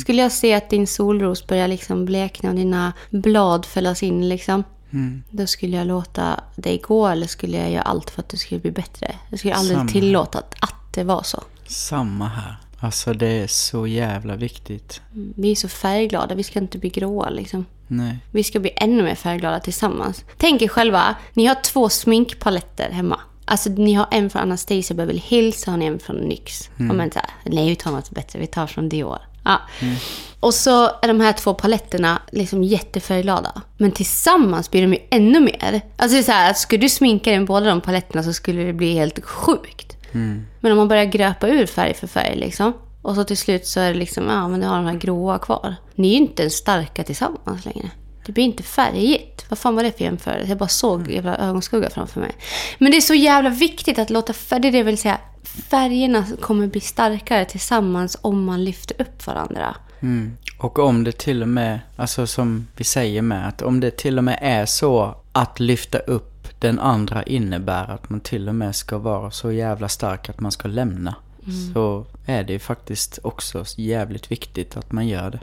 Skulle jag se att din solros börjar liksom blekna och dina blad fällas in liksom. Då skulle jag låta dig gå eller skulle jag göra allt för att det skulle bli bättre. Jag skulle aldrig Samma. tillåta att, att det var så. Samma här. Alltså det är så jävla viktigt. Vi är så färgglada, vi ska inte bli gråa liksom. Nej. Vi ska bli ännu mer färgglada tillsammans. Tänk er själva, ni har två sminkpaletter hemma. Alltså ni har en från Anastasia Beverly Hills och har ni en från NYX. Mm. Och men så här, nej vi tar något bättre, vi tar från Dior. Ja. Och så är de här två paletterna liksom jättefärgglada. Men tillsammans blir de ju ännu mer. Alltså det är så här, skulle du sminka dig med båda de paletterna så skulle det bli helt sjukt. Men om man börjar gröpa ur färg för färg liksom. Och så till slut så är det liksom, ja men du har de här gråa kvar. Ni är ju inte ens starka tillsammans längre. Det blir inte färgigt. Vad fan var det för jämförelse? Jag bara såg jävla ögonskugga framför mig. Men det är så jävla viktigt att låta färg, det är det jag vill säga. Färgerna kommer bli starkare tillsammans om man lyfter upp varandra. Mm. Och om det till och med, alltså som vi säger med, att om det till och med är så att lyfta upp den andra innebär att man till och med ska vara så jävla stark att man ska lämna. Så är det ju faktiskt också jävligt viktigt att man gör det.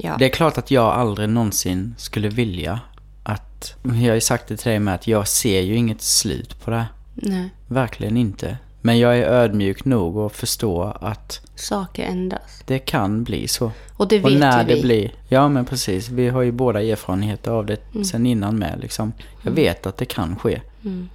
Ja. Det är klart att jag aldrig någonsin skulle vilja att, jag har ju sagt det till dig med att jag ser ju inget slut på det här. Nej. Verkligen inte. Men jag är ödmjuk nog att förstå att Saker ändras. det kan bli så. Och det Och vet när ju vi. det blir, ja men precis, vi har ju båda erfarenheter av det Mm. sen innan med liksom. Jag vet att det kan ske.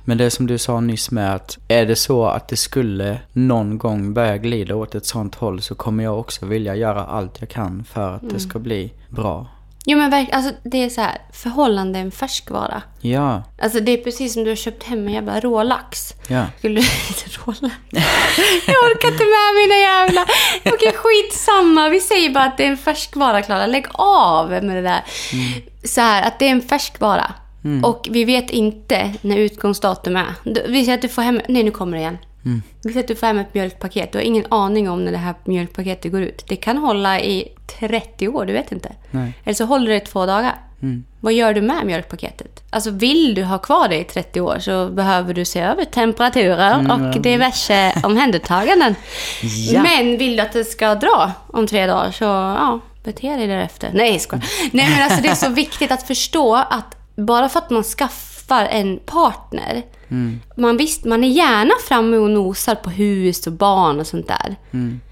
Men det som du sa nyss med att är det så att det skulle någon gång börja glida åt ett sånt håll så kommer jag också vilja göra allt jag kan för att Mm. det ska bli bra. Jo men verkligen, alltså det är så här, förhållande är en färskvara. Ja, Alltså det är precis som du har köpt hem en jävla rålax. ja. Skulle du... Inte rålax. Jag orkar inte med mina jävla... Okej, skitsamma. Vi säger bara att det är en färskvara, Klara. Lägg av med det där. Så här, att det är en färskvara. Och vi vet inte när utgångsdatum är. Vi säger att du får hem... Nej, nu kommer det igen. Vi säger att du får hem ett mjölkpaket. Du har ingen aning om när det här mjölkpaketet går ut. Det kan hålla i 30 år, du vet inte. Nej. Eller så håller det i två dagar. Vad gör du med mjölkpaketet? Alltså vill du ha kvar det i 30 år så behöver du se över temperaturer och diverse omhändertaganden. Ja. Men vill du att det ska dra om tre dagar så ja, bete dig därefter. Nej, jag skojar. Nej, men alltså det är så viktigt att förstå att bara för att man skaffar en partner man, visst, man är gärna framme och nosar på hus och barn och sånt där.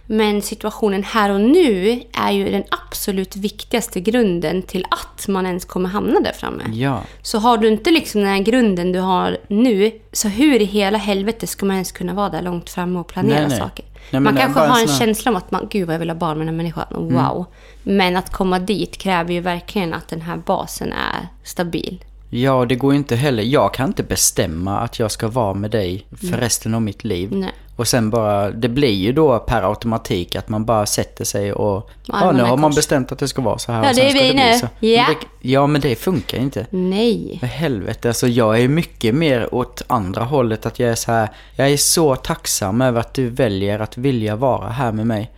Men situationen här och nu är ju den absolut viktigaste grunden till att man ens kommer hamna där framme. Ja. Så har du inte liksom den här grunden du har nu, så hur i hela helvete ska man ens kunna vara där långt framme och planera Nej, nej. saker? Nej, man kanske har en sån här- känsla om att man, gud vad jag vill ha barn med den här människan, Mm. wow. Men att komma dit kräver ju verkligen att den här basen är stabil. Ja, det går ju inte heller. Jag kan inte bestämma att jag ska vara med dig för resten av mitt liv. Nej. Och sen bara, det blir ju då per automatik att man bara sätter sig och... Ja, Armarna nu har man bestämt att det ska vara så här. Ja, och sen det är vi nu. så. Ja. Men det, ja, men det funkar inte. Nej. För helvete, alltså jag är mycket mer åt andra hållet. Att jag är så här, jag är så tacksam över att du väljer att vilja vara här med mig.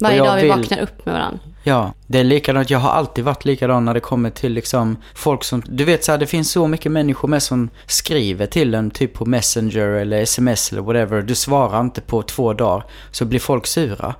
Varje Och jag dag vi vill- vaknar upp med varandra. Ja, det är likadant. Jag har alltid varit likadan när det kommer till liksom folk som... Du vet så här, det finns så mycket människor med som skriver till en typ på Messenger eller sms eller whatever. Du svarar inte på två dagar så blir folk sura.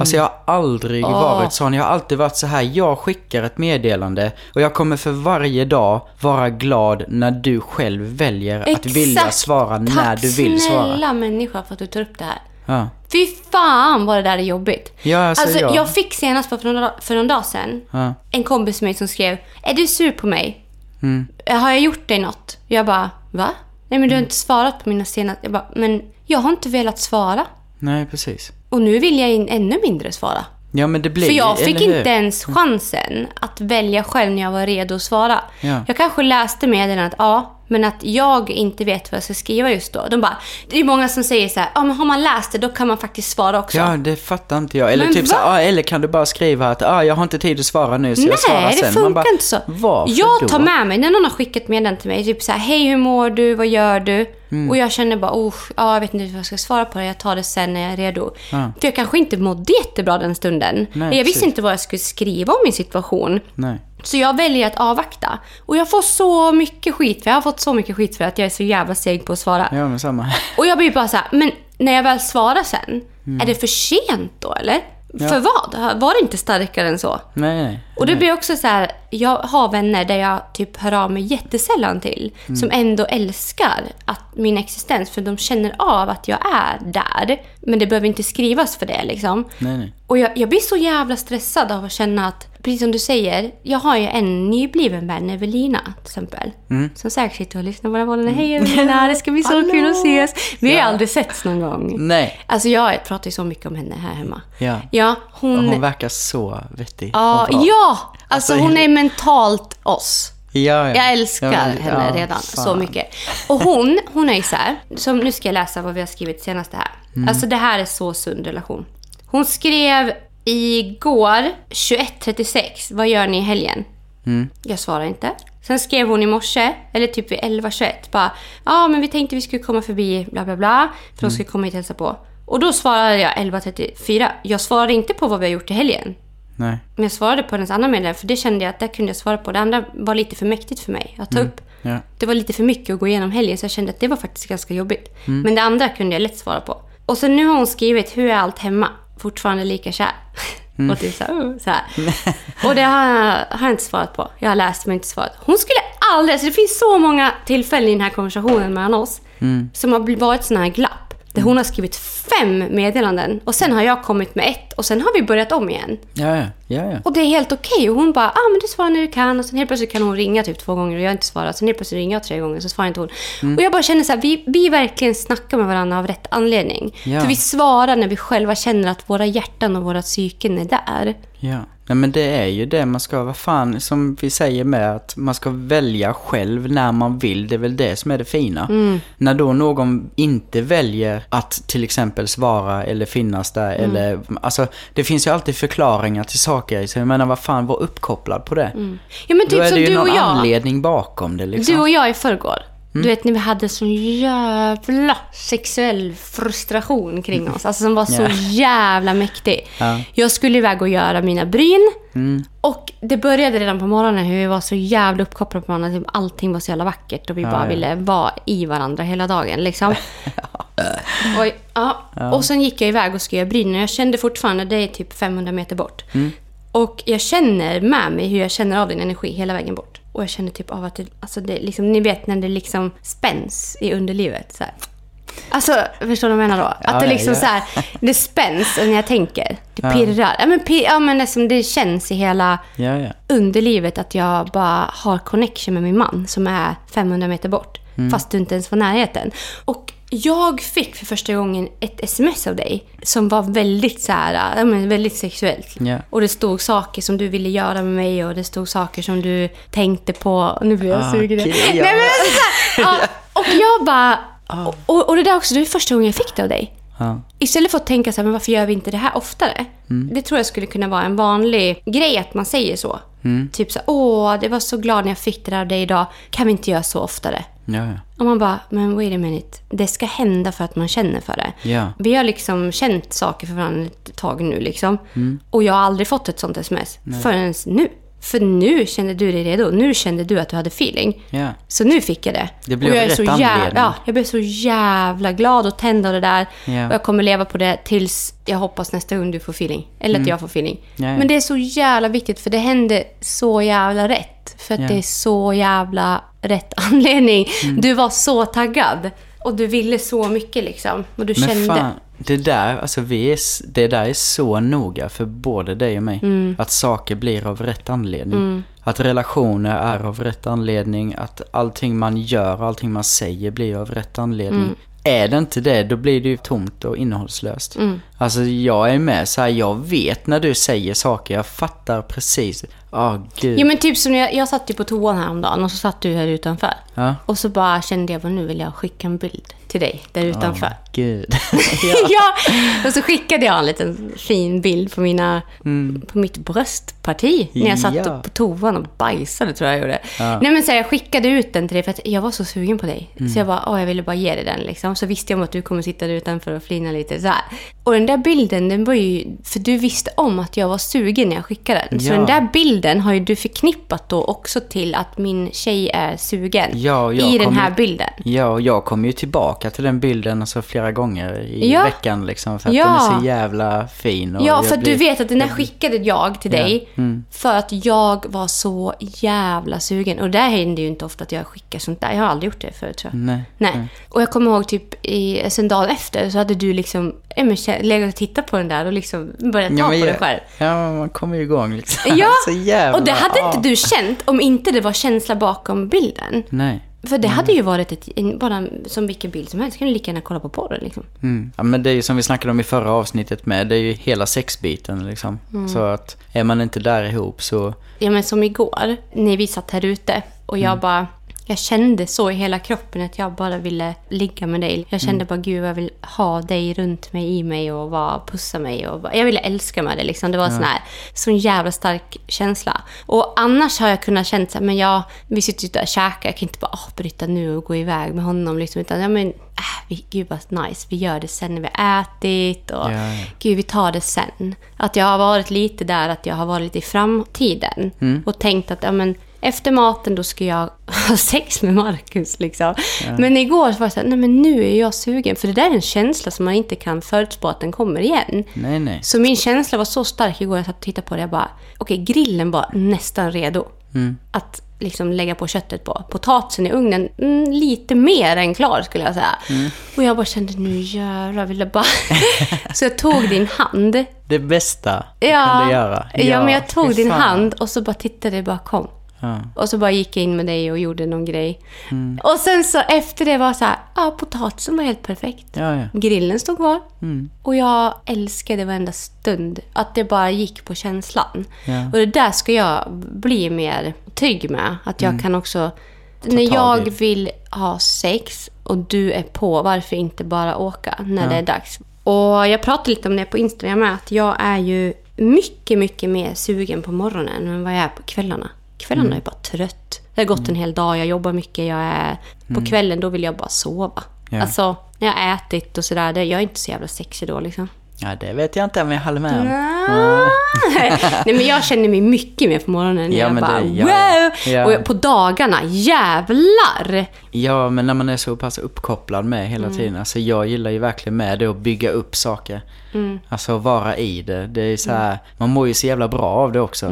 Alltså jag har aldrig Åh. varit sån. Jag har alltid varit så här. Jag skickar ett meddelande och jag kommer för varje dag vara glad när du själv väljer att vilja svara när Tack du vill svara. snälla människa för att du tar upp det här. Ja. Fy fan vad det där är jobbigt. Ja, alltså, Alltså, jag- jag fick senast för någon, dag- för någon dag sedan Ja. en kompis med mig som skrev Är du sur på mig? Mm. Har jag gjort dig något? Jag bara, va? Nej men du har inte svarat på mina senaste... Jag bara, men jag har inte velat svara. Nej, precis. Och nu vill jag in ännu mindre svara. Ja, men det blir För jag fick inte ens chansen att välja själv när jag var redo att svara. Ja. Jag kanske läste meddelandet, ja, men att jag inte vet vad jag ska skriva just då. De bara, det är många som säger så här, ja men har man läst det då kan man faktiskt svara också. Ja, det fattar inte jag. Eller Men typ så va? här, ah, eller kan du bara skriva att ah, jag har inte tid att svara nu så jag svarar Nej, det sen. funkar bara, inte så. Varför jag då? tar med mig, när någon har skickat meddelande till mig, typ så här, hej hur mår du, vad gör du? Mm. Och jag känner bara, oh, ja, jag vet inte vad jag ska svara på det, jag tar det sen när jag är redo. Ja. För jag kanske inte mådde jättebra den stunden. Nej, jag visste precis. inte vad jag skulle skriva om min situation. Nej. Så jag väljer att avvakta. Och jag får så mycket skit, för jag har fått så mycket skit för att jag är så jävla seg på att svara. Ja, men samma. Och jag blir bara så här, men när jag väl svarar sen, är det för sent då eller? För vad? Var det inte starkare än så? Nej, nej. Och det blir också så här, jag har vänner där jag typ hör av mig jättesällan till. Som ändå älskar att min existens, för de känner av att jag är där. Men det behöver inte skrivas för det liksom. Nej, nej. Och jag, jag blir så jävla stressad av att känna att, precis som du säger, jag har ju en nybliven vän, Evelina till exempel. Som säkert sitter och lyssnar på den här podden. Hej Evelina, det ska bli så kul att ses. Vi har ju Ja. aldrig setts någon gång. Nej. Alltså jag pratar ju så mycket om henne här hemma. Ja. Ja, hon... hon verkar så vettig. ja, ja! Alltså Alltså, hon är mentalt oss. Ja, ja. Jag älskar Ja, men- henne redan fan. så mycket. Och hon, hon är ju så här, som nu ska jag läsa vad vi har skrivit senast här. Mm. Alltså det här är så sund relation. Hon skrev igår 21.36, vad gör ni i helgen? Mm. Jag svarar inte. Sen skrev hon i morse, eller typ vid 11.21, bara ja men vi tänkte vi skulle komma förbi bla bla bla, för de skulle komma hit och hälsa på. Och då svarade jag 11.34. Jag svarade inte på vad vi har gjort i helgen. Nej. Men jag svarade på hennes andra meddelande för det kände jag att där kunde jag svara på. Det andra var lite för mäktigt för mig att ta upp. Ja. Det var lite för mycket att gå igenom helgen så jag kände att det var faktiskt ganska jobbigt. Men det andra kunde jag lätt svara på. Och så nu har hon skrivit “Hur är allt hemma?” Fortfarande lika kär. Och typ så här, "Oh", så här. Och det har jag, har jag inte svarat på. Jag har läst men inte svarat. Hon skulle aldrig... Alltså det finns så många tillfällen i den här konversationen mellan oss som har varit sådana här glapp. Där hon har skrivit fem meddelanden och sen har jag kommit med ett och sen har vi börjat om igen. Ja, ja. Ja. Och det är helt okej. Och hon bara, ah, men du svarar när du kan. Och sen helt plötsligt kan hon ringa typ två gånger och jag inte svarar. Sen helt plötsligt ringer jag tre gånger så svarar inte hon. Mm. Och jag bara känner så här, vi, vi verkligen snackar med varandra av rätt anledning. Ja. För vi svarar när vi själva känner att våra hjärtan och våra psyken är där. Ja. Nej men det är ju det man ska, vad fan, som vi säger med att man ska välja själv när man vill. Det är väl det som är det fina. När då någon inte väljer att till exempel svara eller finnas där eller, alltså det finns ju alltid förklaringar till saker. Så jag menar vad fan, var uppkopplad på det. Ja men Då typ är det som ju du och någon jag. anledning bakom det liksom. Du och jag i förrgår. Mm. Du vet när vi hade sån jävla sexuell frustration kring oss. Alltså som var så Ja. jävla mäktig. Ja. Jag skulle iväg och göra mina bryn. Mm. Och det började redan på morgonen hur vi var så jävla uppkopplade på varandra. Typ Allting var så jävla vackert och vi Ja, bara ja. ville vara i varandra hela dagen. Liksom. Oj, ja. Och sen gick jag iväg och skulle göra bryn och jag kände fortfarande, det är typ 500 meter bort. Mm. Och jag känner med mig hur jag känner av din energi hela vägen bort. Och jag känner typ av att det, alltså det liksom, ni vet när det liksom spänns i underlivet. Så här. Alltså, förstår du vad jag menar då? Att Ja, det liksom ja. så här, det spänns när jag tänker. Det pirrar. Ja, men, pir, ja, men liksom, det känns i hela Ja, ja. underlivet att jag bara har connection med min man som är 500 meter bort. Mm. Fast du inte ens var närheten. Och jag fick för första gången ett sms av dig som var väldigt så här, men väldigt sexuellt. Ja. Och det stod saker som du ville göra med mig och det stod saker som du tänkte på. Nu blir jag Ah, sugen. Nej, ja. men så här, ja, och jag bara... Och, och, och det där också, det är första gången jag fick det av dig. Ja. Istället för att tänka så här, men varför gör vi inte det här oftare? Mm. Det tror jag skulle kunna vara en vanlig grej att man säger så. Mm. Typ så här, åh, det var så glad när jag fick det där av dig idag. Kan vi inte göra så oftare? Ja, ja. Och man bara, men wait a minute. Det ska hända för att man känner för det. Ja. Vi har liksom känt saker för varandra ett tag nu liksom. Mm. Och jag har aldrig fått ett sånt sms förrän nu. För nu kände du dig redo. Nu kände du att du hade feeling. Ja. Så nu fick jag det. Det blev och jag rätt så jävla, ja, Jag blev så jävla glad och tänd av det där. Ja. Och jag kommer leva på det tills jag hoppas nästa gång du får feeling. Eller att jag får feeling. Mm. Ja. Men det är så jävla viktigt för det hände så jävla rätt. För att det är så jävla rätt anledning. Mm. Du var så taggad. Och du ville så mycket liksom. Och du Men kände... fan, det där, alltså vi är, det där är så noga för både dig och mig. Mm. Att saker blir av rätt anledning. Att relationer är av rätt anledning. Att allting man gör och allting man säger blir av rätt anledning. Mm. Är det inte det, då blir det ju tomt och innehållslöst. Mm. Alltså jag är med så här, jag vet när du säger saker, jag fattar precis. Ja, gud. Ja men typ som jag, jag satt ju på toan häromdagen och så satt du här utanför. Ja. Och så bara kände jag, nu vill jag skicka en bild till dig där utanför. Åh, gud. ja. och så skickade jag en liten fin bild på, mina, på mitt bröstparti. När jag satt Mm. Ja. på toan och bajsade tror jag jag gjorde. Ja. Nej men så här, jag skickade ut den till dig för att jag var så sugen på dig. Mm. Så jag bara, åh jag ville bara ge dig den liksom. Så visste jag om att du kommer sitta där utanför och flina lite så här. Och den där bilden, den var ju, för du visste om att jag var sugen när jag skickade den. Så Ja. den där bilden har ju du förknippat då också till att min tjej är sugen. Ja, I den här ju- bilden. Ja, och jag kom ju tillbaka till den bilden alltså flera gånger i Ja. veckan liksom. För att Ja. den är så jävla fin. Ja, för att blir- du vet att den här skickade jag till dig. mm. För att jag var så jävla sugen. Och det händer ju inte ofta att jag skickar sånt där. Jag har aldrig gjort det förut tror jag. Nej. Nej. Och jag kommer ihåg typ i, sen dagen efter så hade du liksom ja, legat och tittat på den där och liksom börjat ta Ja, på den själv. ja, man kommer ju igång liksom. Ja, så jävla, och det hade ja. inte du känt om inte det var känsla bakom bilden. Nej. För det hade ju varit ett, bara som vilken bild som helst. kan du lika gärna kolla på porren liksom. Mm. Ja, men det är ju som vi snackade om i förra avsnittet med. Det är ju hela sexbiten liksom. Mm. Så att är man inte där ihop så... Ja men som igår, när vi satt här ute och jag Mm. bara... Jag kände så i hela kroppen att jag bara ville ligga med dig. Jag Mm. kände bara, gud jag vill ha dig runt mig, i mig och bara pussa mig. Och bara, jag ville älska med dig liksom. Det var sån här, sån jävla stark känsla. Och annars har jag kunnat känna så här, men jag, vi sitter ju där och käkar. Jag kan inte bara avbryta nu och gå iväg med honom liksom. Utan, ja men, äh, vi, gud vad nice. Vi gör det sen när vi har ätit och Ja, ja. gud vi tar det sen. Att jag har varit lite där, att jag har varit lite i framtiden. Mm. Och tänkt att ja, men, efter maten då ska jag ha sex med Marcus. Liksom. Men igår var det så här, nej men nu är jag sugen. För det där är en känsla som man inte kan förutspå att den kommer igen. Nej, nej. Så min känsla var så stark igår, jag satt och tittade på det. Jag bara, okej grillen var nästan redo. Mm. Att liksom lägga på köttet på. Potatisen i ugnen, mm, lite mer än klar skulle jag säga. Mm. Och jag bara kände, nu jävlar vill jag bara... så jag tog din hand. Det bästa du Ja, kunde göra. ja, men jag tog din hand och så bara tittade jag bara kom. Ja. Och så bara gick jag in med dig och gjorde någon grej. Mm. Och sen så efter det var så här, ja potatisen var helt perfekt. Ja, ja. Grillen stod kvar. Mm. Och jag älskade varenda stund. Att det bara gick på känslan. Och det där ska jag bli mer trygg med. Att jag kan också... när Mm. tag jag i. vill ha sex och du är på, varför inte bara åka när det är dags? Och jag pratade lite om det på Instagram med. Att jag är ju mycket, mycket mer sugen på morgonen än vad jag är på kvällarna. Kvällarna Mm. är bara trött. Det har gått en hel dag, jag jobbar mycket, jag är... På kvällen då vill jag bara sova. Mm. Ja. Alltså, när jag har ätit och sådär, jag är inte så jävla sexig då liksom. ja, det vet jag inte om jag håller med om. Nej men jag känner mig mycket mer på morgonen. Ja, jag men bara det- ja, wow! ja. Och på dagarna, jävlar! Ja, men när man är så pass uppkopplad med hela Mm. tiden. Alltså jag gillar ju verkligen med det att bygga upp saker. Mm. Alltså vara i det. Det är så här, man mår ju så jävla bra av det också.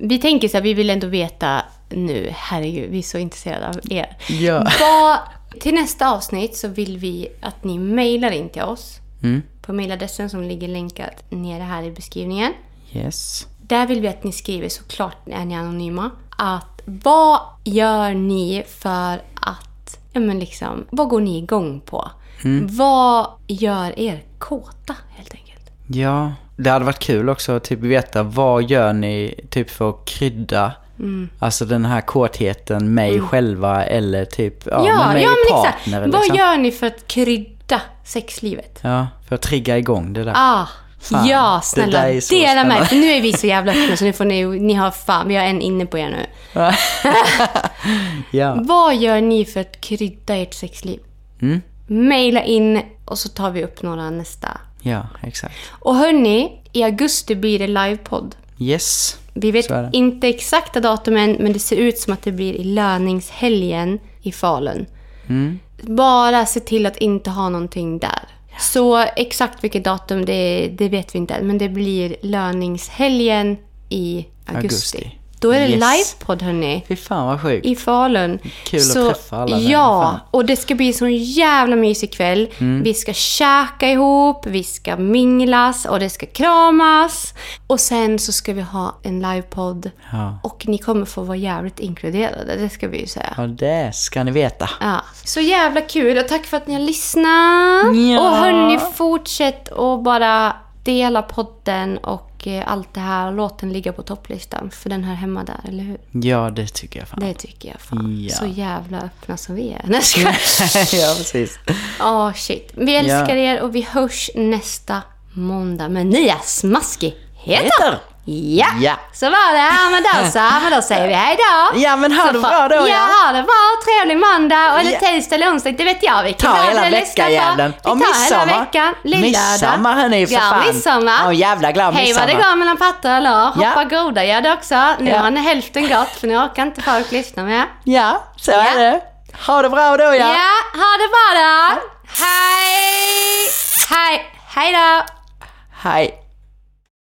Mm. Vi tänker så här, vi vill ändå veta nu, herregud, vi är så intresserade av er. Ja. Vad, till nästa avsnitt så vill vi att ni mejlar in till oss Mm. på mejladressen som ligger länkad nere här i beskrivningen. Yes. Där vill vi att ni skriver, såklart är ni anonyma, att vad gör ni för att, ja men liksom, vad går ni igång på? Vad gör er kåta helt enkelt? Ja, det hade varit kul också att typ veta vad gör ni typ för att krydda Mm. Alltså den här kåtheten mig själva eller typ ja, Ja, med mig ja men exakt. partner Vad liksom. gör ni för att krydda sexlivet? Ja, för att trigga igång det där. Ah, Fan, ja, snälla. Dela med för nu är vi så jävla öppna så nu får ni, ni har fan, vi har en inne på er nu. ja. Vad gör ni för att krydda ert sexliv? Mm. Maila in och så tar vi upp några nästa. Ja, exakt. Och hörni, i augusti blir det livepodd. Yes. Vi vet inte exakta datumen, men det ser ut som att det blir i löningshelgen i Falun. Mm. Bara se till att inte ha någonting där. Så exakt vilket datum, det, det vet vi inte än. Men det blir löningshelgen i augusti. Augusti. Då är det Yes. livepodd hörni. Fy fan vad sjukt. I Falun. Kul att träffa alla Ja, och det ska bli en sån jävla mysig kväll. Mm. Vi ska käka ihop, vi ska minglas och det ska kramas. Och sen så ska vi ha en livepodd. Ja. Och ni kommer få vara jävligt inkluderade, det ska vi ju säga. ja, det ska ni veta. Ja. Så jävla kul och tack för att ni har lyssnat. Ja. Och hörni, fortsätt och bara dela podden och och eh, allt det här. Låt den ligga på topplistan. För den hör hemma där, eller hur? Ja, det tycker jag fan. Det tycker jag fan. Ja. Så jävla öppna som vi är. Nej, ja, precis. Åh shit. Vi älskar Ja. er och vi hörs nästa måndag med nya smaskigheter. Heter. Ja. Ja. så var det. Ja, men då så. Men då säger vi hej då. Ja, men ha Så det bra då, Ja, ja. ha det bra. Trevlig måndag. Eller Ja. tisdag eller onsdag. Det vet jag vilken dag hela veckajäveln. Vi Och tar hela midsommar. veckan. Midsommar, hörni, för ja, fan. midsommar. Ja, jävla glad Hej vad det midsommar. går mellan pattar och lår. Hoppa Ja. groda gör det också. Nu Ja. har ni hälften gått för nu orkar inte folk lyssna mer. Ja, så är det. Ha det bra då, ja. Ja, ha det bra då. Hej! Hej! Hej då! Hej.